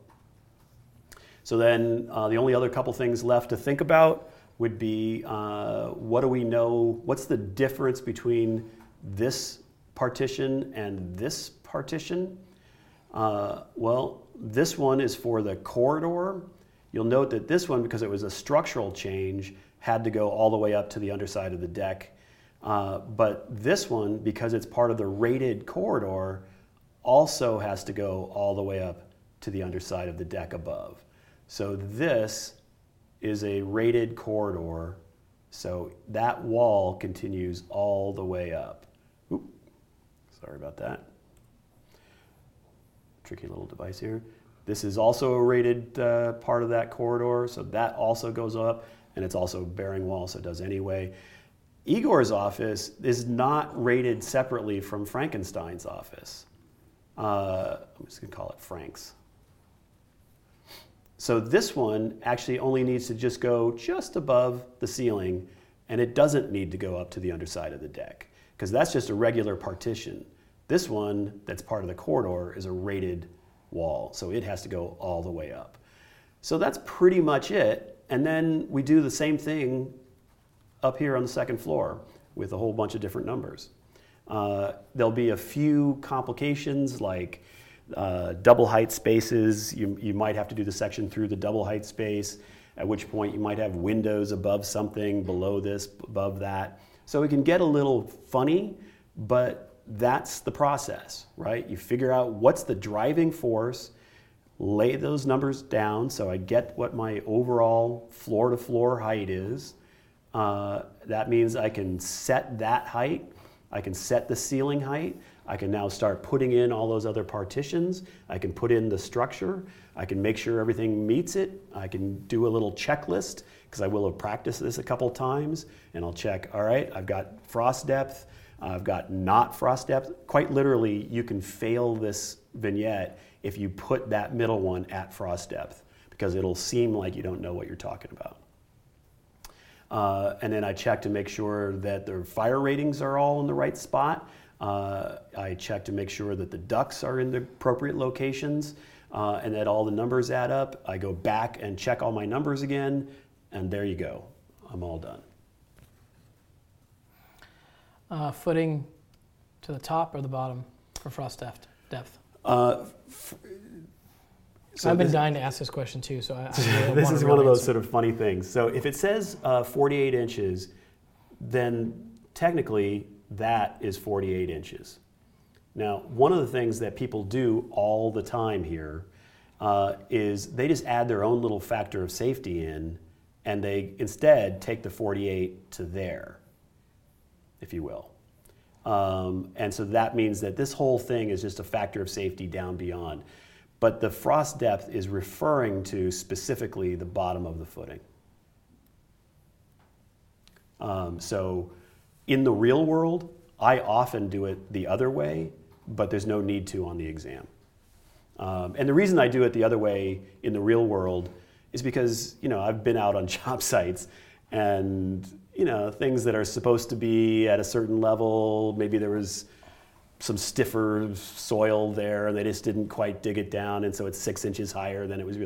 So then uh, the only other couple things left to think about would be uh, what do we know? What's the difference between this partition and this partition? Uh, well, this one is for the corridor. You'll note that this one, because it was a structural change, had to go all the way up to the underside of the deck. Uh, but this one, because it's part of the rated corridor, also has to go all the way up to the underside of the deck above. So this is a rated corridor, so that wall continues all the way up. Oop, sorry about that. Tricky little device here. This is also a rated uh, part of that corridor, so that also goes up, and it's also bearing wall, so it does anyway. Igor's office is not rated separately from Frankenstein's office. Uh, I'm just to call it Frank's. So this one actually only needs to just go just above the ceiling and it doesn't need to go up to the underside of the deck because that's just a regular partition. This one that's part of the corridor is a rated wall, so it has to go all the way up. So that's pretty much it. And then we do the same thing up here on the second floor with a whole bunch of different numbers. Uh, there'll be a few complications like uh, double height spaces. You, you might have to do the section through the double height space, at which point you might have windows above something, below this, above that. So it can get a little funny, but that's the process, right? You figure out what's the driving force, lay those numbers down so I get what my overall floor to floor height is. Uh, that means I can set that height, I can set the ceiling height. I can now start putting in all those other partitions. I can put in the structure. I can make sure everything meets it. I can do a little checklist because I will have practiced this a couple times and I'll check, all right, I've got frost depth, I've got not frost depth. Quite literally, you can fail this vignette if you put that middle one at frost depth because it'll seem like you don't know what you're talking about. Uh, and then I check to make sure that the fire ratings are all in the right spot. Uh, I check to make sure that the ducts are in the appropriate locations uh, and that all the numbers add up. I go back and check all my numbers again, and there you go. I'm all done. Uh, footing to the top or the bottom for frost depth? depth? Uh, f- so I've been this- dying to ask this question too, so I, I this is one of those answer. sort of funny things. So if it says uh, 48 inches, then technically that is 48 inches. Now, one of the things that people do all the time here uh, is they just add their own little factor of safety in, and they instead take the 48 to there, if you will. Um, and so that means that this whole thing is just a factor of safety down beyond. But the frost depth is referring to specifically the bottom of the footing. Um, so in the real world, I often do it the other way, but there's no need to on the exam. Um, and the reason I do it the other way in the real world is because you know I've been out on job sites and you know things that are supposed to be at a certain level. Maybe there was some stiffer soil there, and they just didn't quite dig it down, and so it's six inches higher than it was.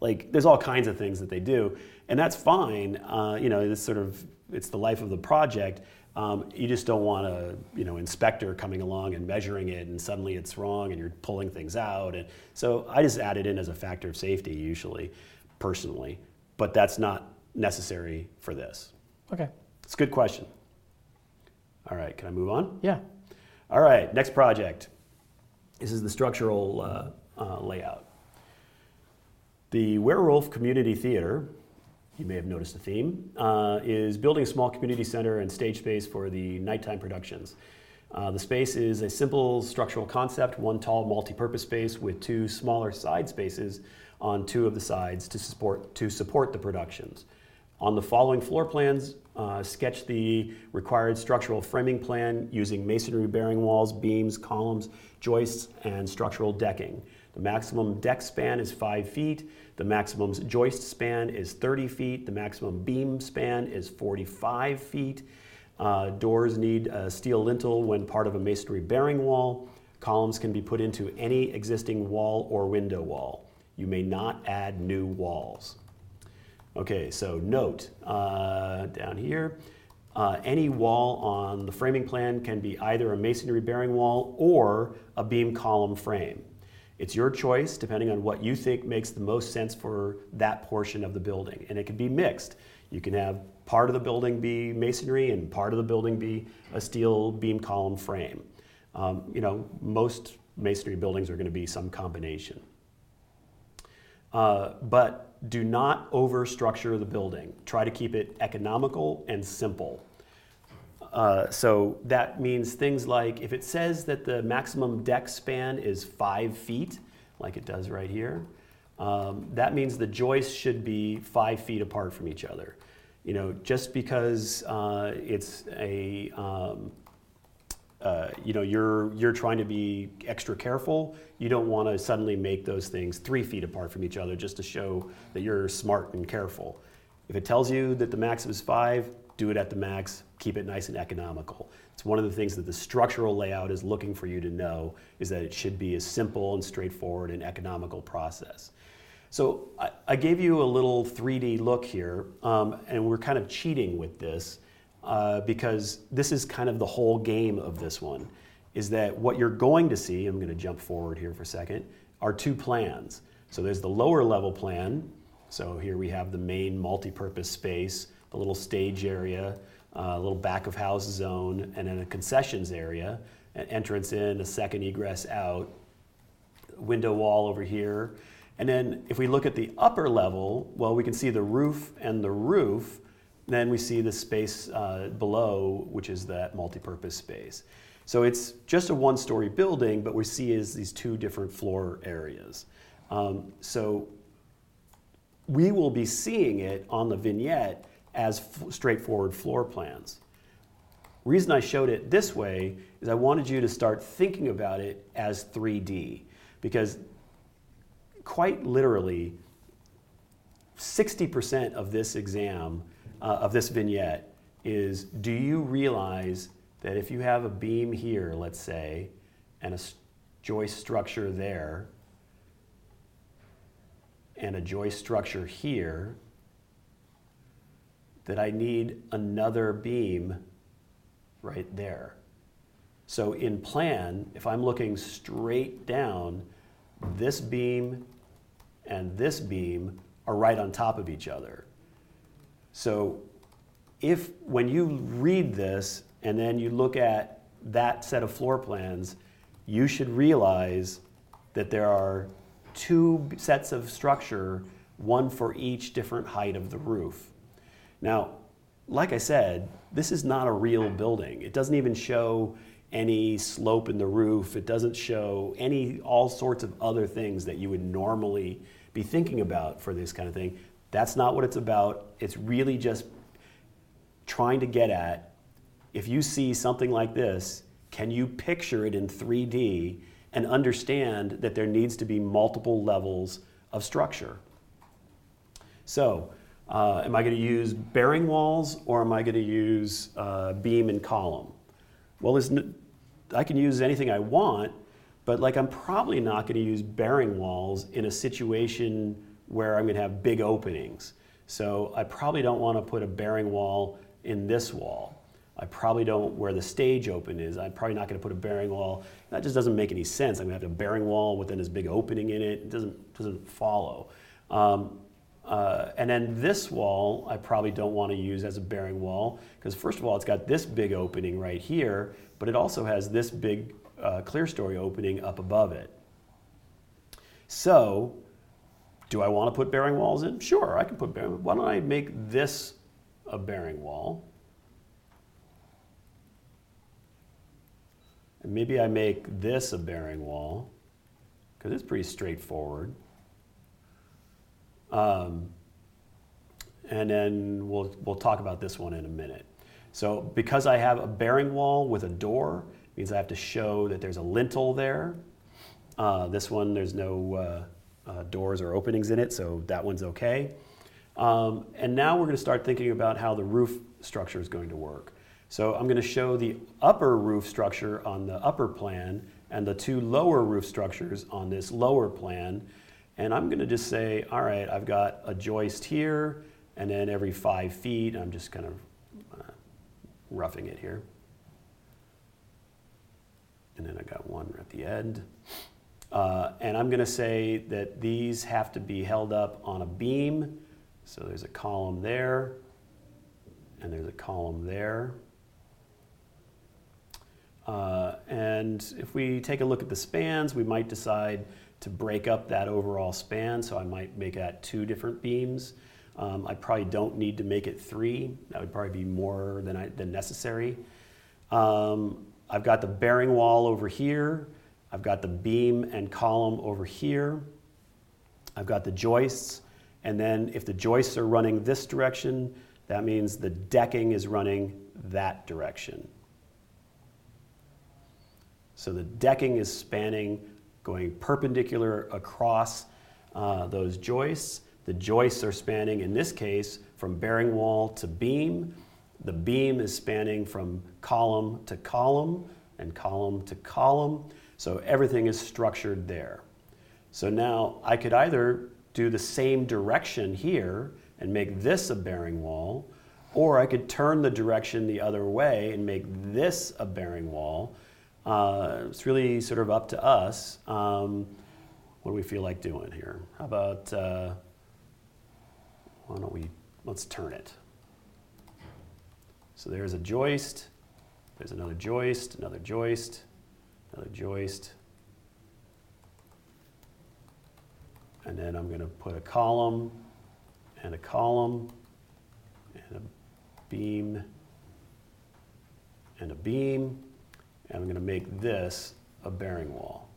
Like there's all kinds of things that they do, and that's fine. Uh, you know, this sort of it's the life of the project. Um, you just don't want a you know inspector coming along and measuring it, and suddenly it's wrong, and you're pulling things out. And so I just add it in as a factor of safety usually, personally, but that's not necessary for this. Okay. It's a good question. All right, can I move on? Yeah. All right, next project. This is the structural uh, uh, layout. The Werewolf Community Theater, you may have noticed a theme, uh, is building a small community center and stage space for the nighttime productions. Uh, the space is a simple structural concept, one tall multi-purpose space with two smaller side spaces on two of the sides to support, to support the productions. On the following floor plans, uh, sketch the required structural framing plan using masonry bearing walls, beams, columns, joists, and structural decking. The maximum deck span is five feet. The maximum joist span is 30 feet. The maximum beam span is 45 feet. Uh, doors need a steel lintel when part of a masonry bearing wall. Columns can be put into any existing wall or window wall. You may not add new walls. Okay, so note uh, down here, uh, any wall on the framing plan can be either a masonry bearing wall or a beam column frame. It's your choice depending on what you think makes the most sense for that portion of the building. And it can be mixed. You can have part of the building be masonry and part of the building be a steel beam column frame. Um, you know, most masonry buildings are going to be some combination. Uh, but do not overstructure the building. Try to keep it economical and simple. Uh, so that means things like if it says that the maximum deck span is five feet, like it does right here, um, that means the joists should be five feet apart from each other. You know, just because uh, it's a um, uh, you know you're you're trying to be extra careful you don't want to suddenly make those things three feet apart from each other just to show that you're smart and careful if it tells you that the max is five do it at the max, keep it nice and economical. It's one of the things that the structural layout is looking for you to know is that it should be a simple and straightforward and economical process. So I, I gave you a little 3D look here, um, and we're kind of cheating with this uh, because this is kind of the whole game of this one. Is that what you're going to see? I'm going to jump forward here for a second. Are two plans. So there's the lower level plan. So here we have the main multi-purpose space, the little stage area, uh, a little back of house zone, and then a concessions area, an entrance in, a second egress out, window wall over here. And then if we look at the upper level, well, we can see the roof and the roof. Then we see the space uh, below, which is that multi-purpose space. So it's just a one-story building, but we see is these two different floor areas. Um, so we will be seeing it on the vignette as f- straightforward floor plans. Reason I showed it this way is I wanted you to start thinking about it as 3D because quite literally 60% of this exam uh, of this vignette is do you realize that if you have a beam here, let's say, and a joist structure there, and a joist structure here, that I need another beam right there. So in plan, if I'm looking straight down, this beam and this beam are right on top of each other. So if when you read this and then you look at that set of floor plans, you should realize that there are two sets of structure, one for each different height of the roof. Now, like I said, this is not a real building. It doesn't even show any slope in the roof. It doesn't show any all sorts of other things that you would normally be thinking about for this kind of thing. That's not what it's about. It's really just trying to get at if you see something like this, can you picture it in 3D and understand that there needs to be multiple levels of structure? So, uh, am I going to use bearing walls or am I going to use uh, beam and column? Well, I can use anything I want, but like I'm probably not going to use bearing walls in a situation where I'm going to have big openings. So I probably don't want to put a bearing wall in this wall. I probably don't where the stage open is. I'm probably not going to put a bearing wall. That just doesn't make any sense. I'm going to have a bearing wall within this big opening in it. It doesn't doesn't follow. Um, uh, and then this wall, I probably don't want to use as a bearing wall because first of all, it's got this big opening right here, but it also has this big uh, clerestory opening up above it. So, do I want to put bearing walls in? Sure, I can put bearing. Walls. Why don't I make this a bearing wall? And maybe I make this a bearing wall because it's pretty straightforward. Um, and then we'll, we'll talk about this one in a minute. So because I have a bearing wall with a door, means I have to show that there's a lintel there. Uh, this one, there's no uh, uh, doors or openings in it, so that one's okay. Um, and now we're going to start thinking about how the roof structure is going to work. So I'm going to show the upper roof structure on the upper plan and the two lower roof structures on this lower plan. And I'm going to just say, all right, I've got a joist here, and then every five feet, I'm just kind of uh, roughing it here. And then I got one at the end. Uh, and I'm going to say that these have to be held up on a beam. So there's a column there, and there's a column there. Uh, and if we take a look at the spans, we might decide to break up that overall span. So I might make that two different beams. Um, I probably don't need to make it three. That would probably be more than, I, than necessary. Um, I've got the bearing wall over here. I've got the beam and column over here. I've got the joists. And then if the joists are running this direction, that means the decking is running that direction. So the decking is spanning, going perpendicular across uh, those joists. The joists are spanning, in this case, from bearing wall to beam. The beam is spanning from column to column and column to column. So everything is structured there. So now I could either do the same direction here and make this a bearing wall, or I could turn the direction the other way and make this a bearing wall. Uh, it's really sort of up to us. Um, what do we feel like doing here? How about, uh, why don't we, let's turn it. So there's a joist, there's another joist, another joist, another joist. And then I'm going to put a column and a column and a beam and a beam. And I'm going to make this a bearing wall.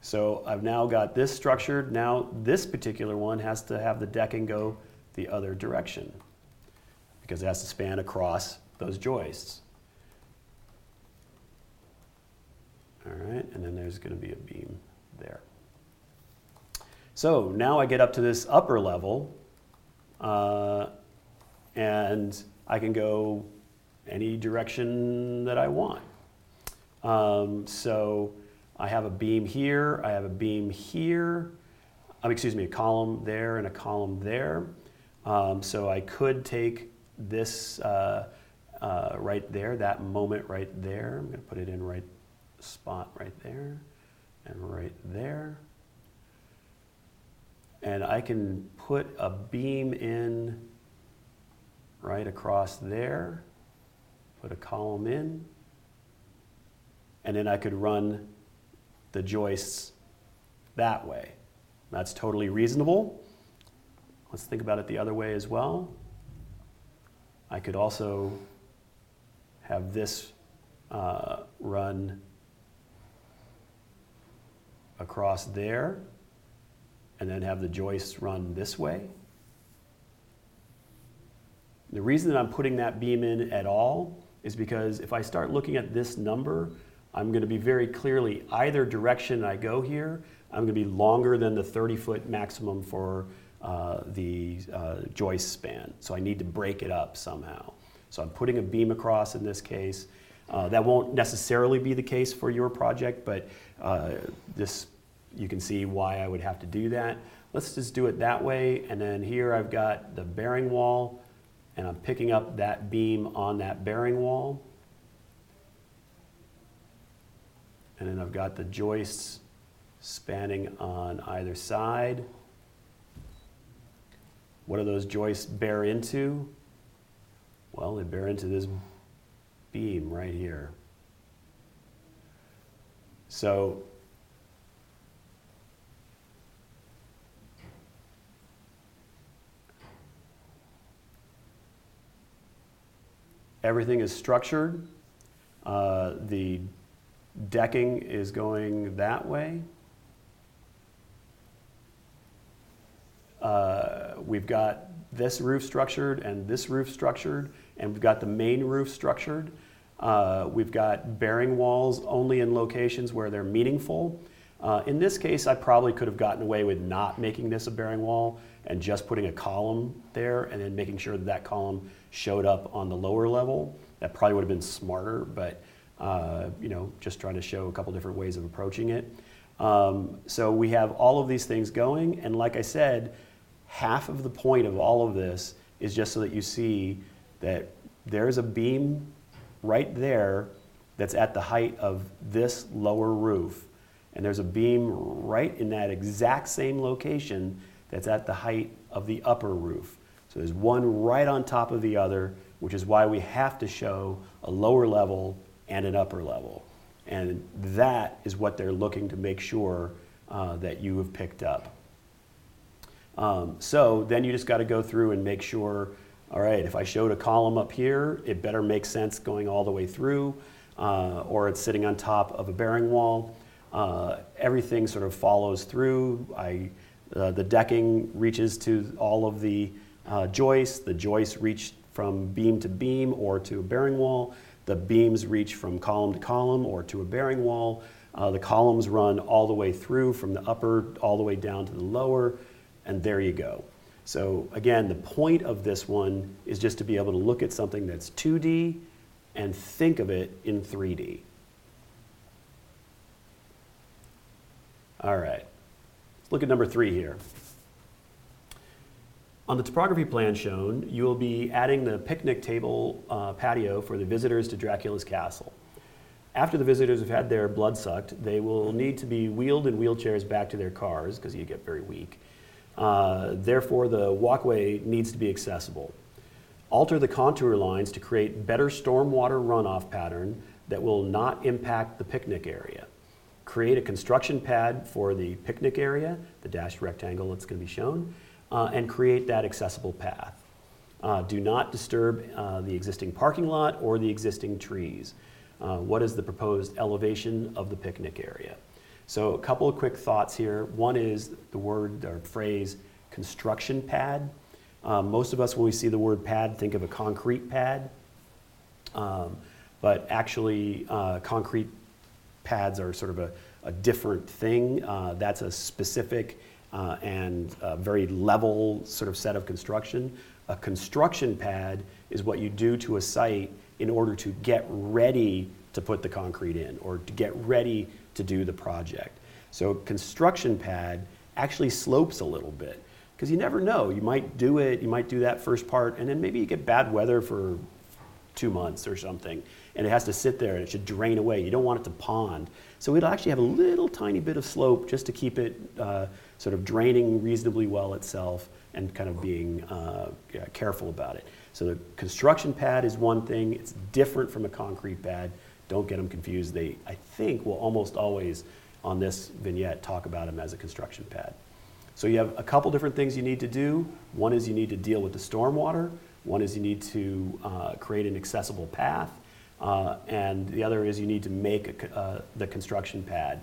So I've now got this structured. Now this particular one has to have the decking go the other direction because it has to span across those joists. All right, and then there's going to be a beam there. So now I get up to this upper level, uh, and I can go any direction that I want. Um, so I have a beam here, I have a beam here, um, excuse me, a column there and a column there. Um, so I could take this uh, uh, right there, that moment right there. I'm going to put it in right spot right there and right there. And I can put a beam in right across there, put a column in, and then I could run the joists that way. That's totally reasonable. Let's think about it the other way as well. I could also have this uh, run across there and then have the joists run this way. The reason that I'm putting that beam in at all is because if I start looking at this number, I'm going to be very clearly either direction I go here, I'm going to be longer than the 30 foot maximum for uh, the uh, joist span. So I need to break it up somehow. So I'm putting a beam across in this case. Uh, that won't necessarily be the case for your project, but uh, this you can see why I would have to do that. Let's just do it that way. And then here I've got the bearing wall, and I'm picking up that beam on that bearing wall. And then I've got the joists spanning on either side. What do those joists bear into? Well, they bear into this beam right here. So everything is structured. Uh, the decking is going that way. Uh, we've got this roof structured and this roof structured, and we've got the main roof structured. Uh, we've got bearing walls only in locations where they're meaningful. Uh, in this case, I probably could have gotten away with not making this a bearing wall and just putting a column there and then making sure that that column showed up on the lower level. That probably would have been smarter, but uh, you know, just trying to show a couple different ways of approaching it. Um, so we have all of these things going, and like I said, half of the point of all of this is just so that you see that there's a beam right there that's at the height of this lower roof. And there's a beam right in that exact same location that's at the height of the upper roof. So there's one right on top of the other, which is why we have to show a lower level and an upper level. And that is what they're looking to make sure uh, that you have picked up. Um, so then you just got to go through and make sure all right, if I showed a column up here, it better make sense going all the way through, uh, or it's sitting on top of a bearing wall. Uh, everything sort of follows through. I, uh, the decking reaches to all of the uh, joists. The joists reach from beam to beam or to a bearing wall. The beams reach from column to column or to a bearing wall. Uh, the columns run all the way through from the upper all the way down to the lower, and there you go. So again, the point of this one is just to be able to look at something that's 2D and think of it in 3D. All right, let's look at number three here. On the topography plan shown, you will be adding the picnic table uh, patio for the visitors to Dracula's castle. After the visitors have had their blood sucked, they will need to be wheeled in wheelchairs back to their cars because you get very weak. Uh, therefore, the walkway needs to be accessible. Alter the contour lines to create better stormwater runoff pattern that will not impact the picnic area. Create a construction pad for the picnic area, the dashed rectangle that's going to be shown, uh, and create that accessible path. Uh, do not disturb uh, the existing parking lot or the existing trees. Uh, what is the proposed elevation of the picnic area? So, a couple of quick thoughts here. One is the word or phrase construction pad. Um, most of us, when we see the word pad, think of a concrete pad. Um, but actually, uh, concrete pads are sort of a, a different thing. Uh, that's a specific uh, and very level sort of set of construction. A construction pad is what you do to a site in order to get ready to put the concrete in or to get ready to do the project. So, construction pad actually slopes a little bit because you never know. You might do it, you might do that first part, and then maybe you get bad weather for two months or something, and it has to sit there and it should drain away. You don't want it to pond. So, it'll actually have a little tiny bit of slope just to keep it uh, sort of draining reasonably well itself and kind of being uh, careful about it. So the construction pad is one thing. It's different from a concrete pad. Don't get them confused. They, I think, will almost always on this vignette talk about them as a construction pad. So you have a couple different things you need to do. One is you need to deal with the stormwater. One is you need to uh, create an accessible path. Uh, and the other is you need to make a, uh, the construction pad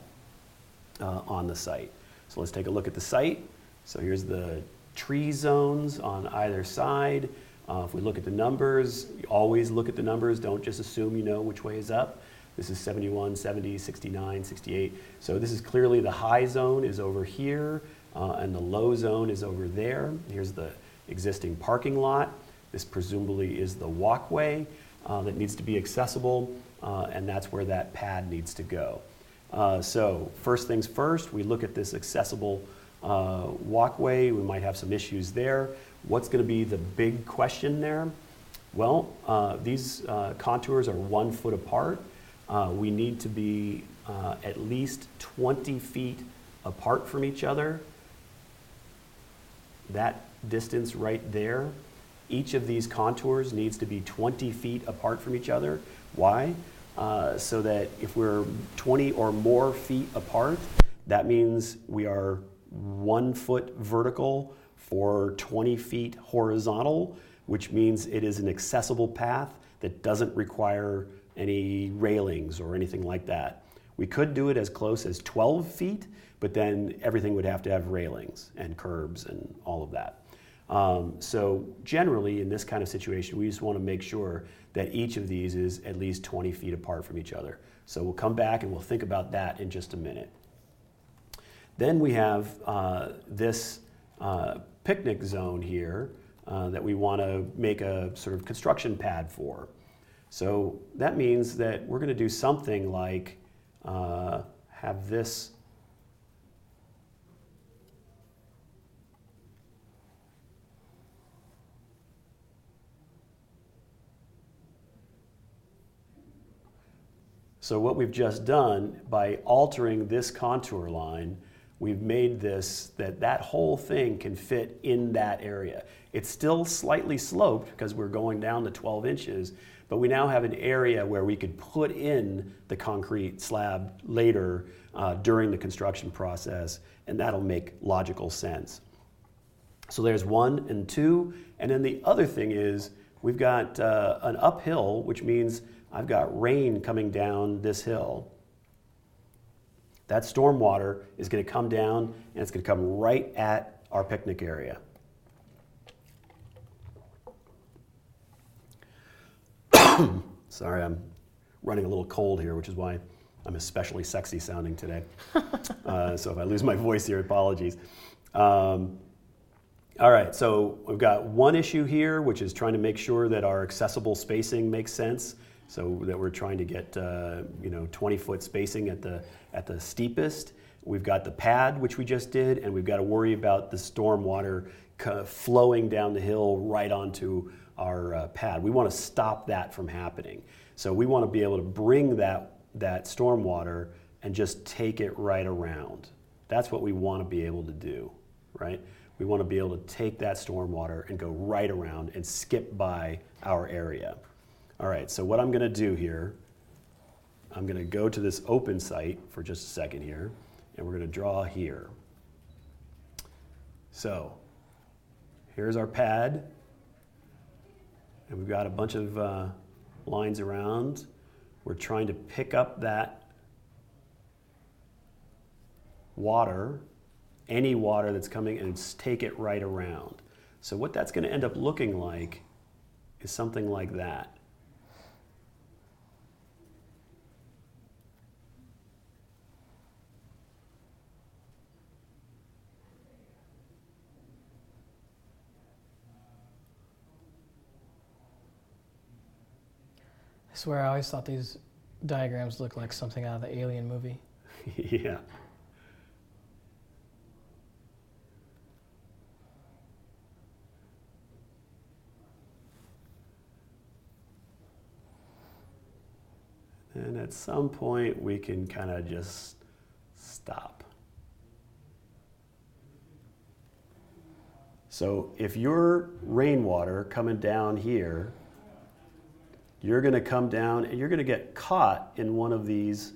uh, on the site. So let's take a look at the site. So here's the tree zones on either side. Uh, if we look at the numbers, always look at the numbers. Don't just assume you know which way is up. This is 71, 70, 69, 68. So this is clearly the high zone is over here, uh, and the low zone is over there. Here's the existing parking lot. This presumably is the walkway uh, that needs to be accessible, uh, and that's where that pad needs to go. Uh, so first things first, we look at this accessible uh, walkway. We might have some issues there. What's going to be the big question there? Well, uh, these uh, contours are one foot apart. We need to be at least 20 feet apart from each other. That distance right there, each of these contours needs to be 20 feet apart from each other. Why? Uh, so that if we're 20 or more feet apart, that means we are one foot vertical for 20 feet horizontal, which means it is an accessible path that doesn't require any railings or anything like that. We could do it as close as 12 feet, but then everything would have to have railings and curbs and all of that. Um, so, generally, in this kind of situation, we just want to make sure that each of these is at least 20 feet apart from each other. So, we'll come back and we'll think about that in just a minute. Then we have uh, this uh, picnic zone here uh, that we want to make a sort of construction pad for. So that means that we're going to do something like uh, have this So what we've just done by altering this contour line we've made this that that whole thing can fit in that area. It's still slightly sloped because we're going down to 12 inches, but we now have an area where we could put in the concrete slab later uh, during the construction process, and that'll make logical sense. So there's one and two, and then the other thing is we've got uh, an uphill, which means I've got rain coming down this hill. That storm water is going to come down and it's going to come right at our picnic area. Sorry, I'm running a little cold here, which is why I'm especially sexy sounding today. uh, so if I lose my voice here, apologies. Um, All right, so we've got one issue here, which is trying to make sure that our accessible spacing makes sense. So that we're trying to get uh, you know 20 foot spacing at the at the steepest. We've got the pad, which we just did, and we've got to worry about the storm water flowing down the hill right onto our uh, pad. We want to stop that from happening. So we want to be able to bring that that storm water and just take it right around. That's what we want to be able to do, right? We want to be able to take that stormwater and go right around and skip by our area. All right, so what I'm going to do here, I'm going to go to this open site for just a second here, and we're going to draw here. So here's our pad, and we've got a bunch of uh, lines around. We're trying to pick up that water any water that's coming and take it right around. So what that's going to end up looking like is something like that. I swear I always thought these diagrams looked like something out of the Alien movie. yeah. And at some point, we can kind of just stop. So if your rainwater coming down here, you're going to come down and you're going to get caught in one of these,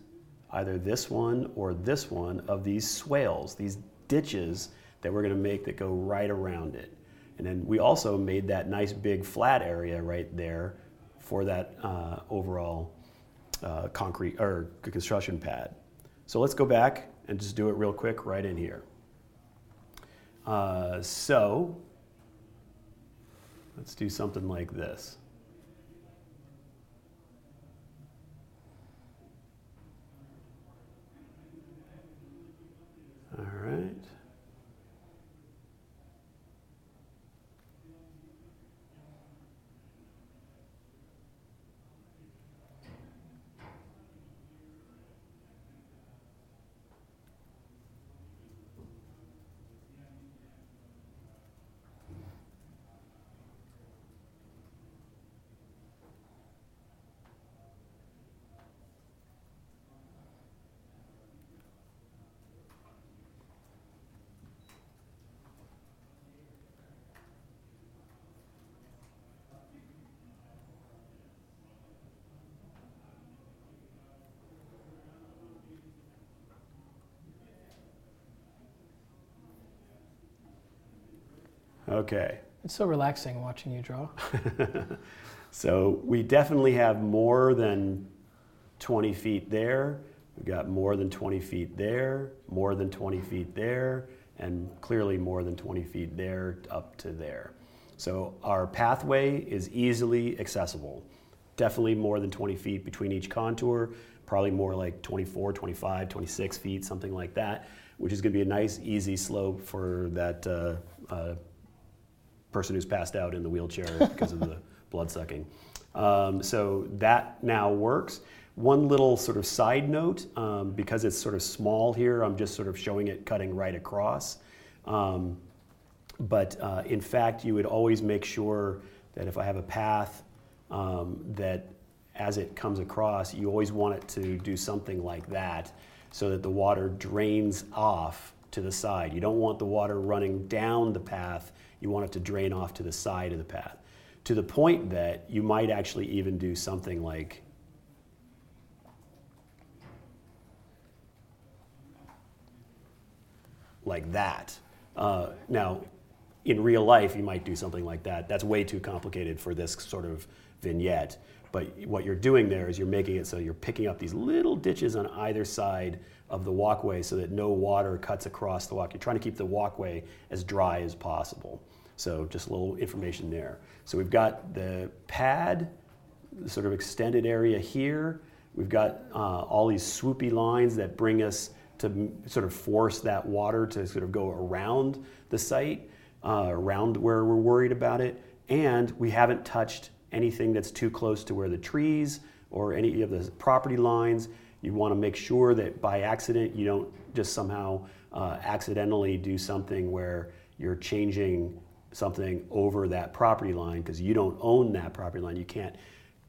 either this one or this one of these swales, these ditches that we're going to make that go right around it. And then we also made that nice big flat area right there for that uh, overall uh, concrete or construction pad. So let's go back and just do it real quick right in here. Uh, so let's do something like this. All right. Okay. It's so relaxing watching you draw. so we definitely have more than 20 feet there. We've got more than 20 feet there, more than 20 feet there, and clearly more than 20 feet there up to there. So our pathway is easily accessible. Definitely more than 20 feet between each contour, probably more like 24, 25, 26 feet, something like that, which is going to be a nice, easy slope for that uh, uh, person who's passed out in the wheelchair because of the blood sucking. Um, so that now works. One little sort of side note, um, because it's sort of small here, I'm just sort of showing it cutting right across. Um, but uh, in fact, you would always make sure that if I have a path um, that as it comes across, you always want it to do something like that so that the water drains off to the side. You don't want the water running down the path you want it to drain off to the side of the path to the point that you might actually even do something like like that. Uh, now, in real life, you might do something like that. That's way too complicated for this sort of vignette. But what you're doing there is you're making it so you're picking up these little ditches on either side of the walkway so that no water cuts across the walk. You're trying to keep the walkway as dry as possible. So just a little information there. So we've got the pad, the sort of extended area here. We've got uh, all these swoopy lines that bring us to sort of force that water to sort of go around the site. uh, around where we're worried about it, and we haven't touched anything that's too close to where the trees or any of the property lines. You want to make sure that by accident you don't just somehow uh, accidentally do something where you're changing something over that property line because you don't own that property line. You can't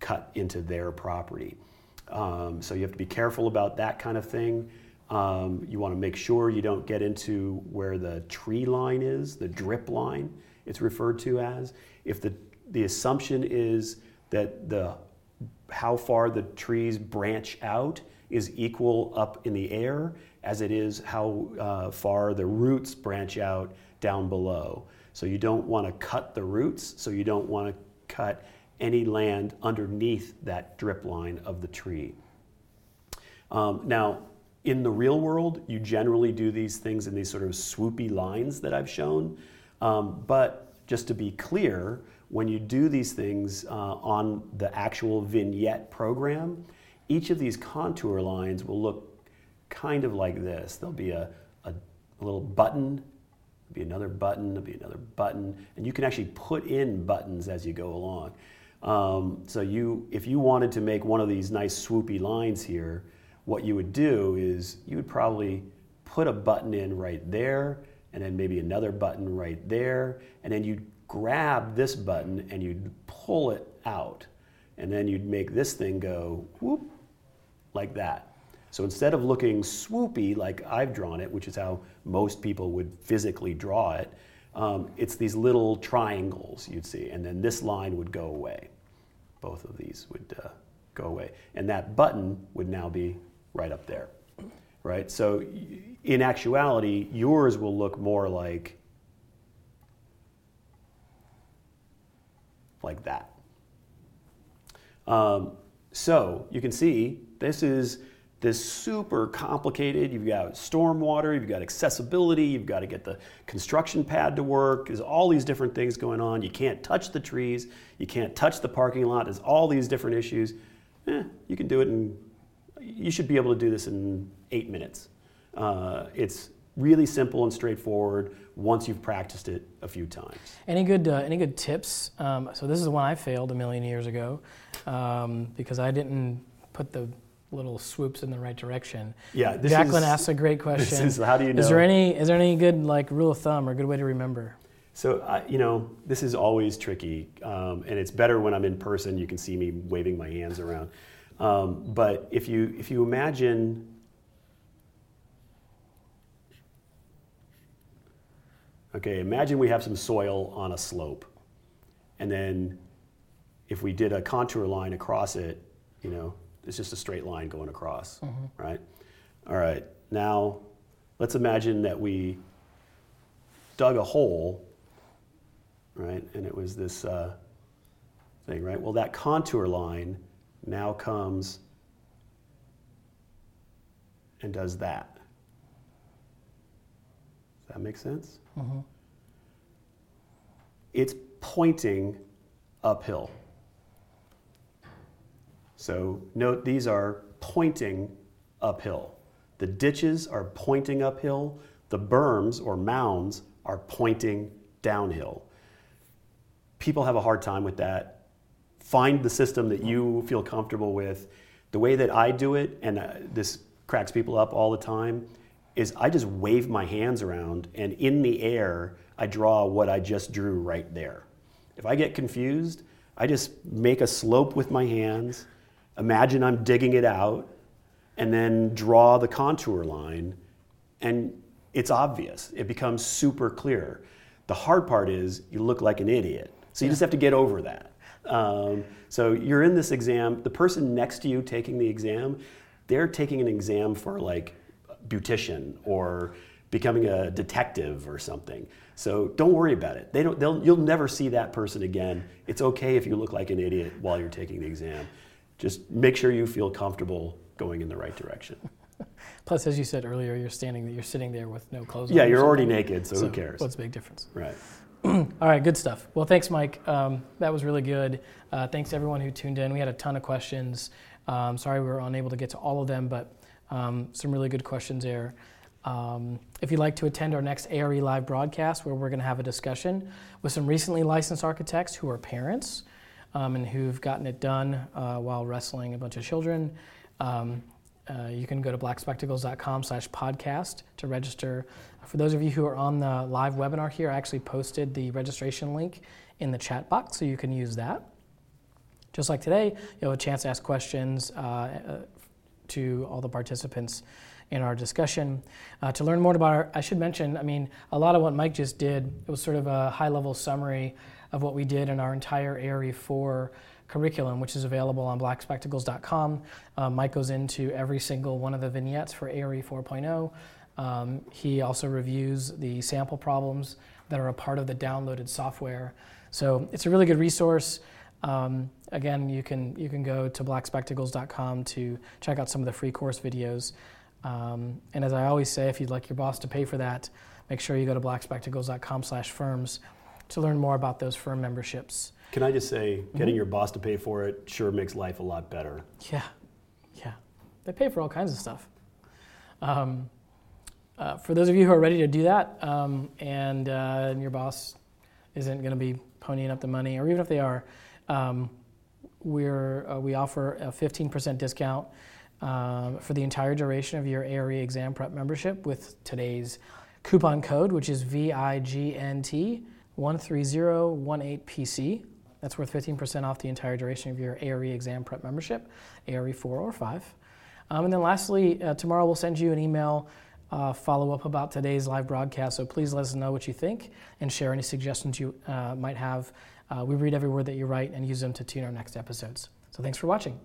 cut into their property. Um, so you have to be careful about that kind of thing. Um, you want to make sure you don't get into where the tree line is, the drip line, it's referred to as. If the, the assumption is that the how far the trees branch out is equal up in the air as it is how uh, far the roots branch out down below. So you don't want to cut the roots, so you don't want to cut any land underneath that drip line of the tree. Um, now, in the real world, you generally do these things in these sort of swoopy lines that I've shown. Um, but just to be clear, when you do these things uh, on the actual vignette program, each of these contour lines will look kind of like this. There'll be a, a, a little button, be another button, there'll be another button, and you can actually put in buttons as you go along. Um, so you, if you wanted to make one of these nice swoopy lines here, what you would do is you would probably put a button in right there, and then maybe another button right there, and then you'd grab this button and you'd pull it out. And then you'd make this thing go whoop, like that. So instead of looking swoopy like I've drawn it, which is how most people would physically draw it, um, it's these little triangles you'd see, and then this line would go away. Both of these would uh, go away. And that button would now be right up there, right? So in actuality, yours will look more like like that. Um, so you can see this is this super complicated. You've got stormwater, you've got accessibility, you've got to get the construction pad to work. There's all these different things going on. You can't touch the trees, you can't touch the parking lot. There's all these different issues. Eh, you can do it in, you should be able to do this in eight minutes. Uh, it's really simple and straightforward once you've practiced it a few times. Any good uh, any good tips? Um, so this is the one I failed a million years ago um, because I didn't put the little swoops in the right direction. Yeah, this Jacqueline is, asks a great question. Is, how do you know? Is there any is there any good like rule of thumb or good way to remember? So you know, this is always tricky, um, and it's better when I'm in person. You can see me waving my hands around. Um, but if you if you imagine Okay, imagine we have some soil on a slope. And then if we did a contour line across it, you know, it's just a straight line going across, mm-hmm. right? All right, now let's imagine that we dug a hole, right? And it was this uh, thing, right? Well, that contour line now comes and does that. Does that make sense? Mm-hmm. It's pointing uphill. So note these are pointing uphill. The ditches are pointing uphill. The berms or mounds are pointing downhill. People have a hard time with that. Find the system that you feel comfortable with. The way that I do it, and uh, this cracks people up all the time, is I just wave my hands around and in the air, I draw what I just drew right there. If I get confused, I just make a slope with my hands, imagine I'm digging it out, and then draw the contour line, and it's obvious. It becomes super clear. The hard part is you look like an idiot. So you yeah. just have to get over that. Um, so you're in this exam, the person next to you taking the exam, they're taking an exam for like beautician or becoming a detective or something. So don't worry about it. They don't, they'll, you'll never see that person again. It's okay if you look like an idiot while you're taking the exam. Just make sure you feel comfortable going in the right direction. Plus, as you said earlier, you're standing, you're sitting there with no clothes yeah, on. Yeah, you're already naked, so, so, who cares? What's the big difference? Right. All right, good stuff. Well, thanks, Mike. Um, that was really good. Uh, thanks everyone who tuned in. We had a ton of questions. Um, sorry we were unable to get to all of them, but um, some really good questions there. Um, if you'd like to attend our next ARE live broadcast, where we're going to have a discussion with some recently licensed architects who are parents um, and who've gotten it done uh, while wrestling a bunch of children, um, uh, you can go to blackspectacles.com slash podcast to register. For those of you who are on the live webinar here, I actually posted the registration link in the chat box, so you can use that. Just like today, you'll have a chance to ask questions uh, to all the participants in our discussion. Uh, to learn more about our, I should mention, I mean, a lot of what Mike just did, it was sort of a high level summary of what we did in our entire ARE 4 curriculum, which is available on blackspectacles.com. Uh, Mike goes into every single one of the vignettes for ARE 4.0. Um, he also reviews the sample problems that are a part of the downloaded software. So it's a really good resource. Um, again, you can you can go to blackspectacles.com to check out some of the free course videos. Um, and as I always say, if you'd like your boss to pay for that, make sure you go to blackspectacles.com/firms to learn more about those firm memberships. Can I just say, getting mm-hmm. your boss to pay for it sure makes life a lot better. Yeah, yeah, they pay for all kinds of stuff. Um, uh, for those of you who are ready to do that, um, and, uh, and your boss isn't going to be ponying up the money, or even if they are, um, we're, uh, we offer a 15% discount um, for the entire duration of your ARE exam prep membership with today's coupon code, which is VIGNT 13018PC. That's worth 15% off the entire duration of your ARE exam prep membership, ARE 4 or 5. Um, and then lastly, uh, tomorrow we'll send you an email uh, follow up about today's live broadcast. So please let us know what you think and share any suggestions you uh, might have. Uh, we read every word that you write and use them to tune our next episodes. So thanks for watching.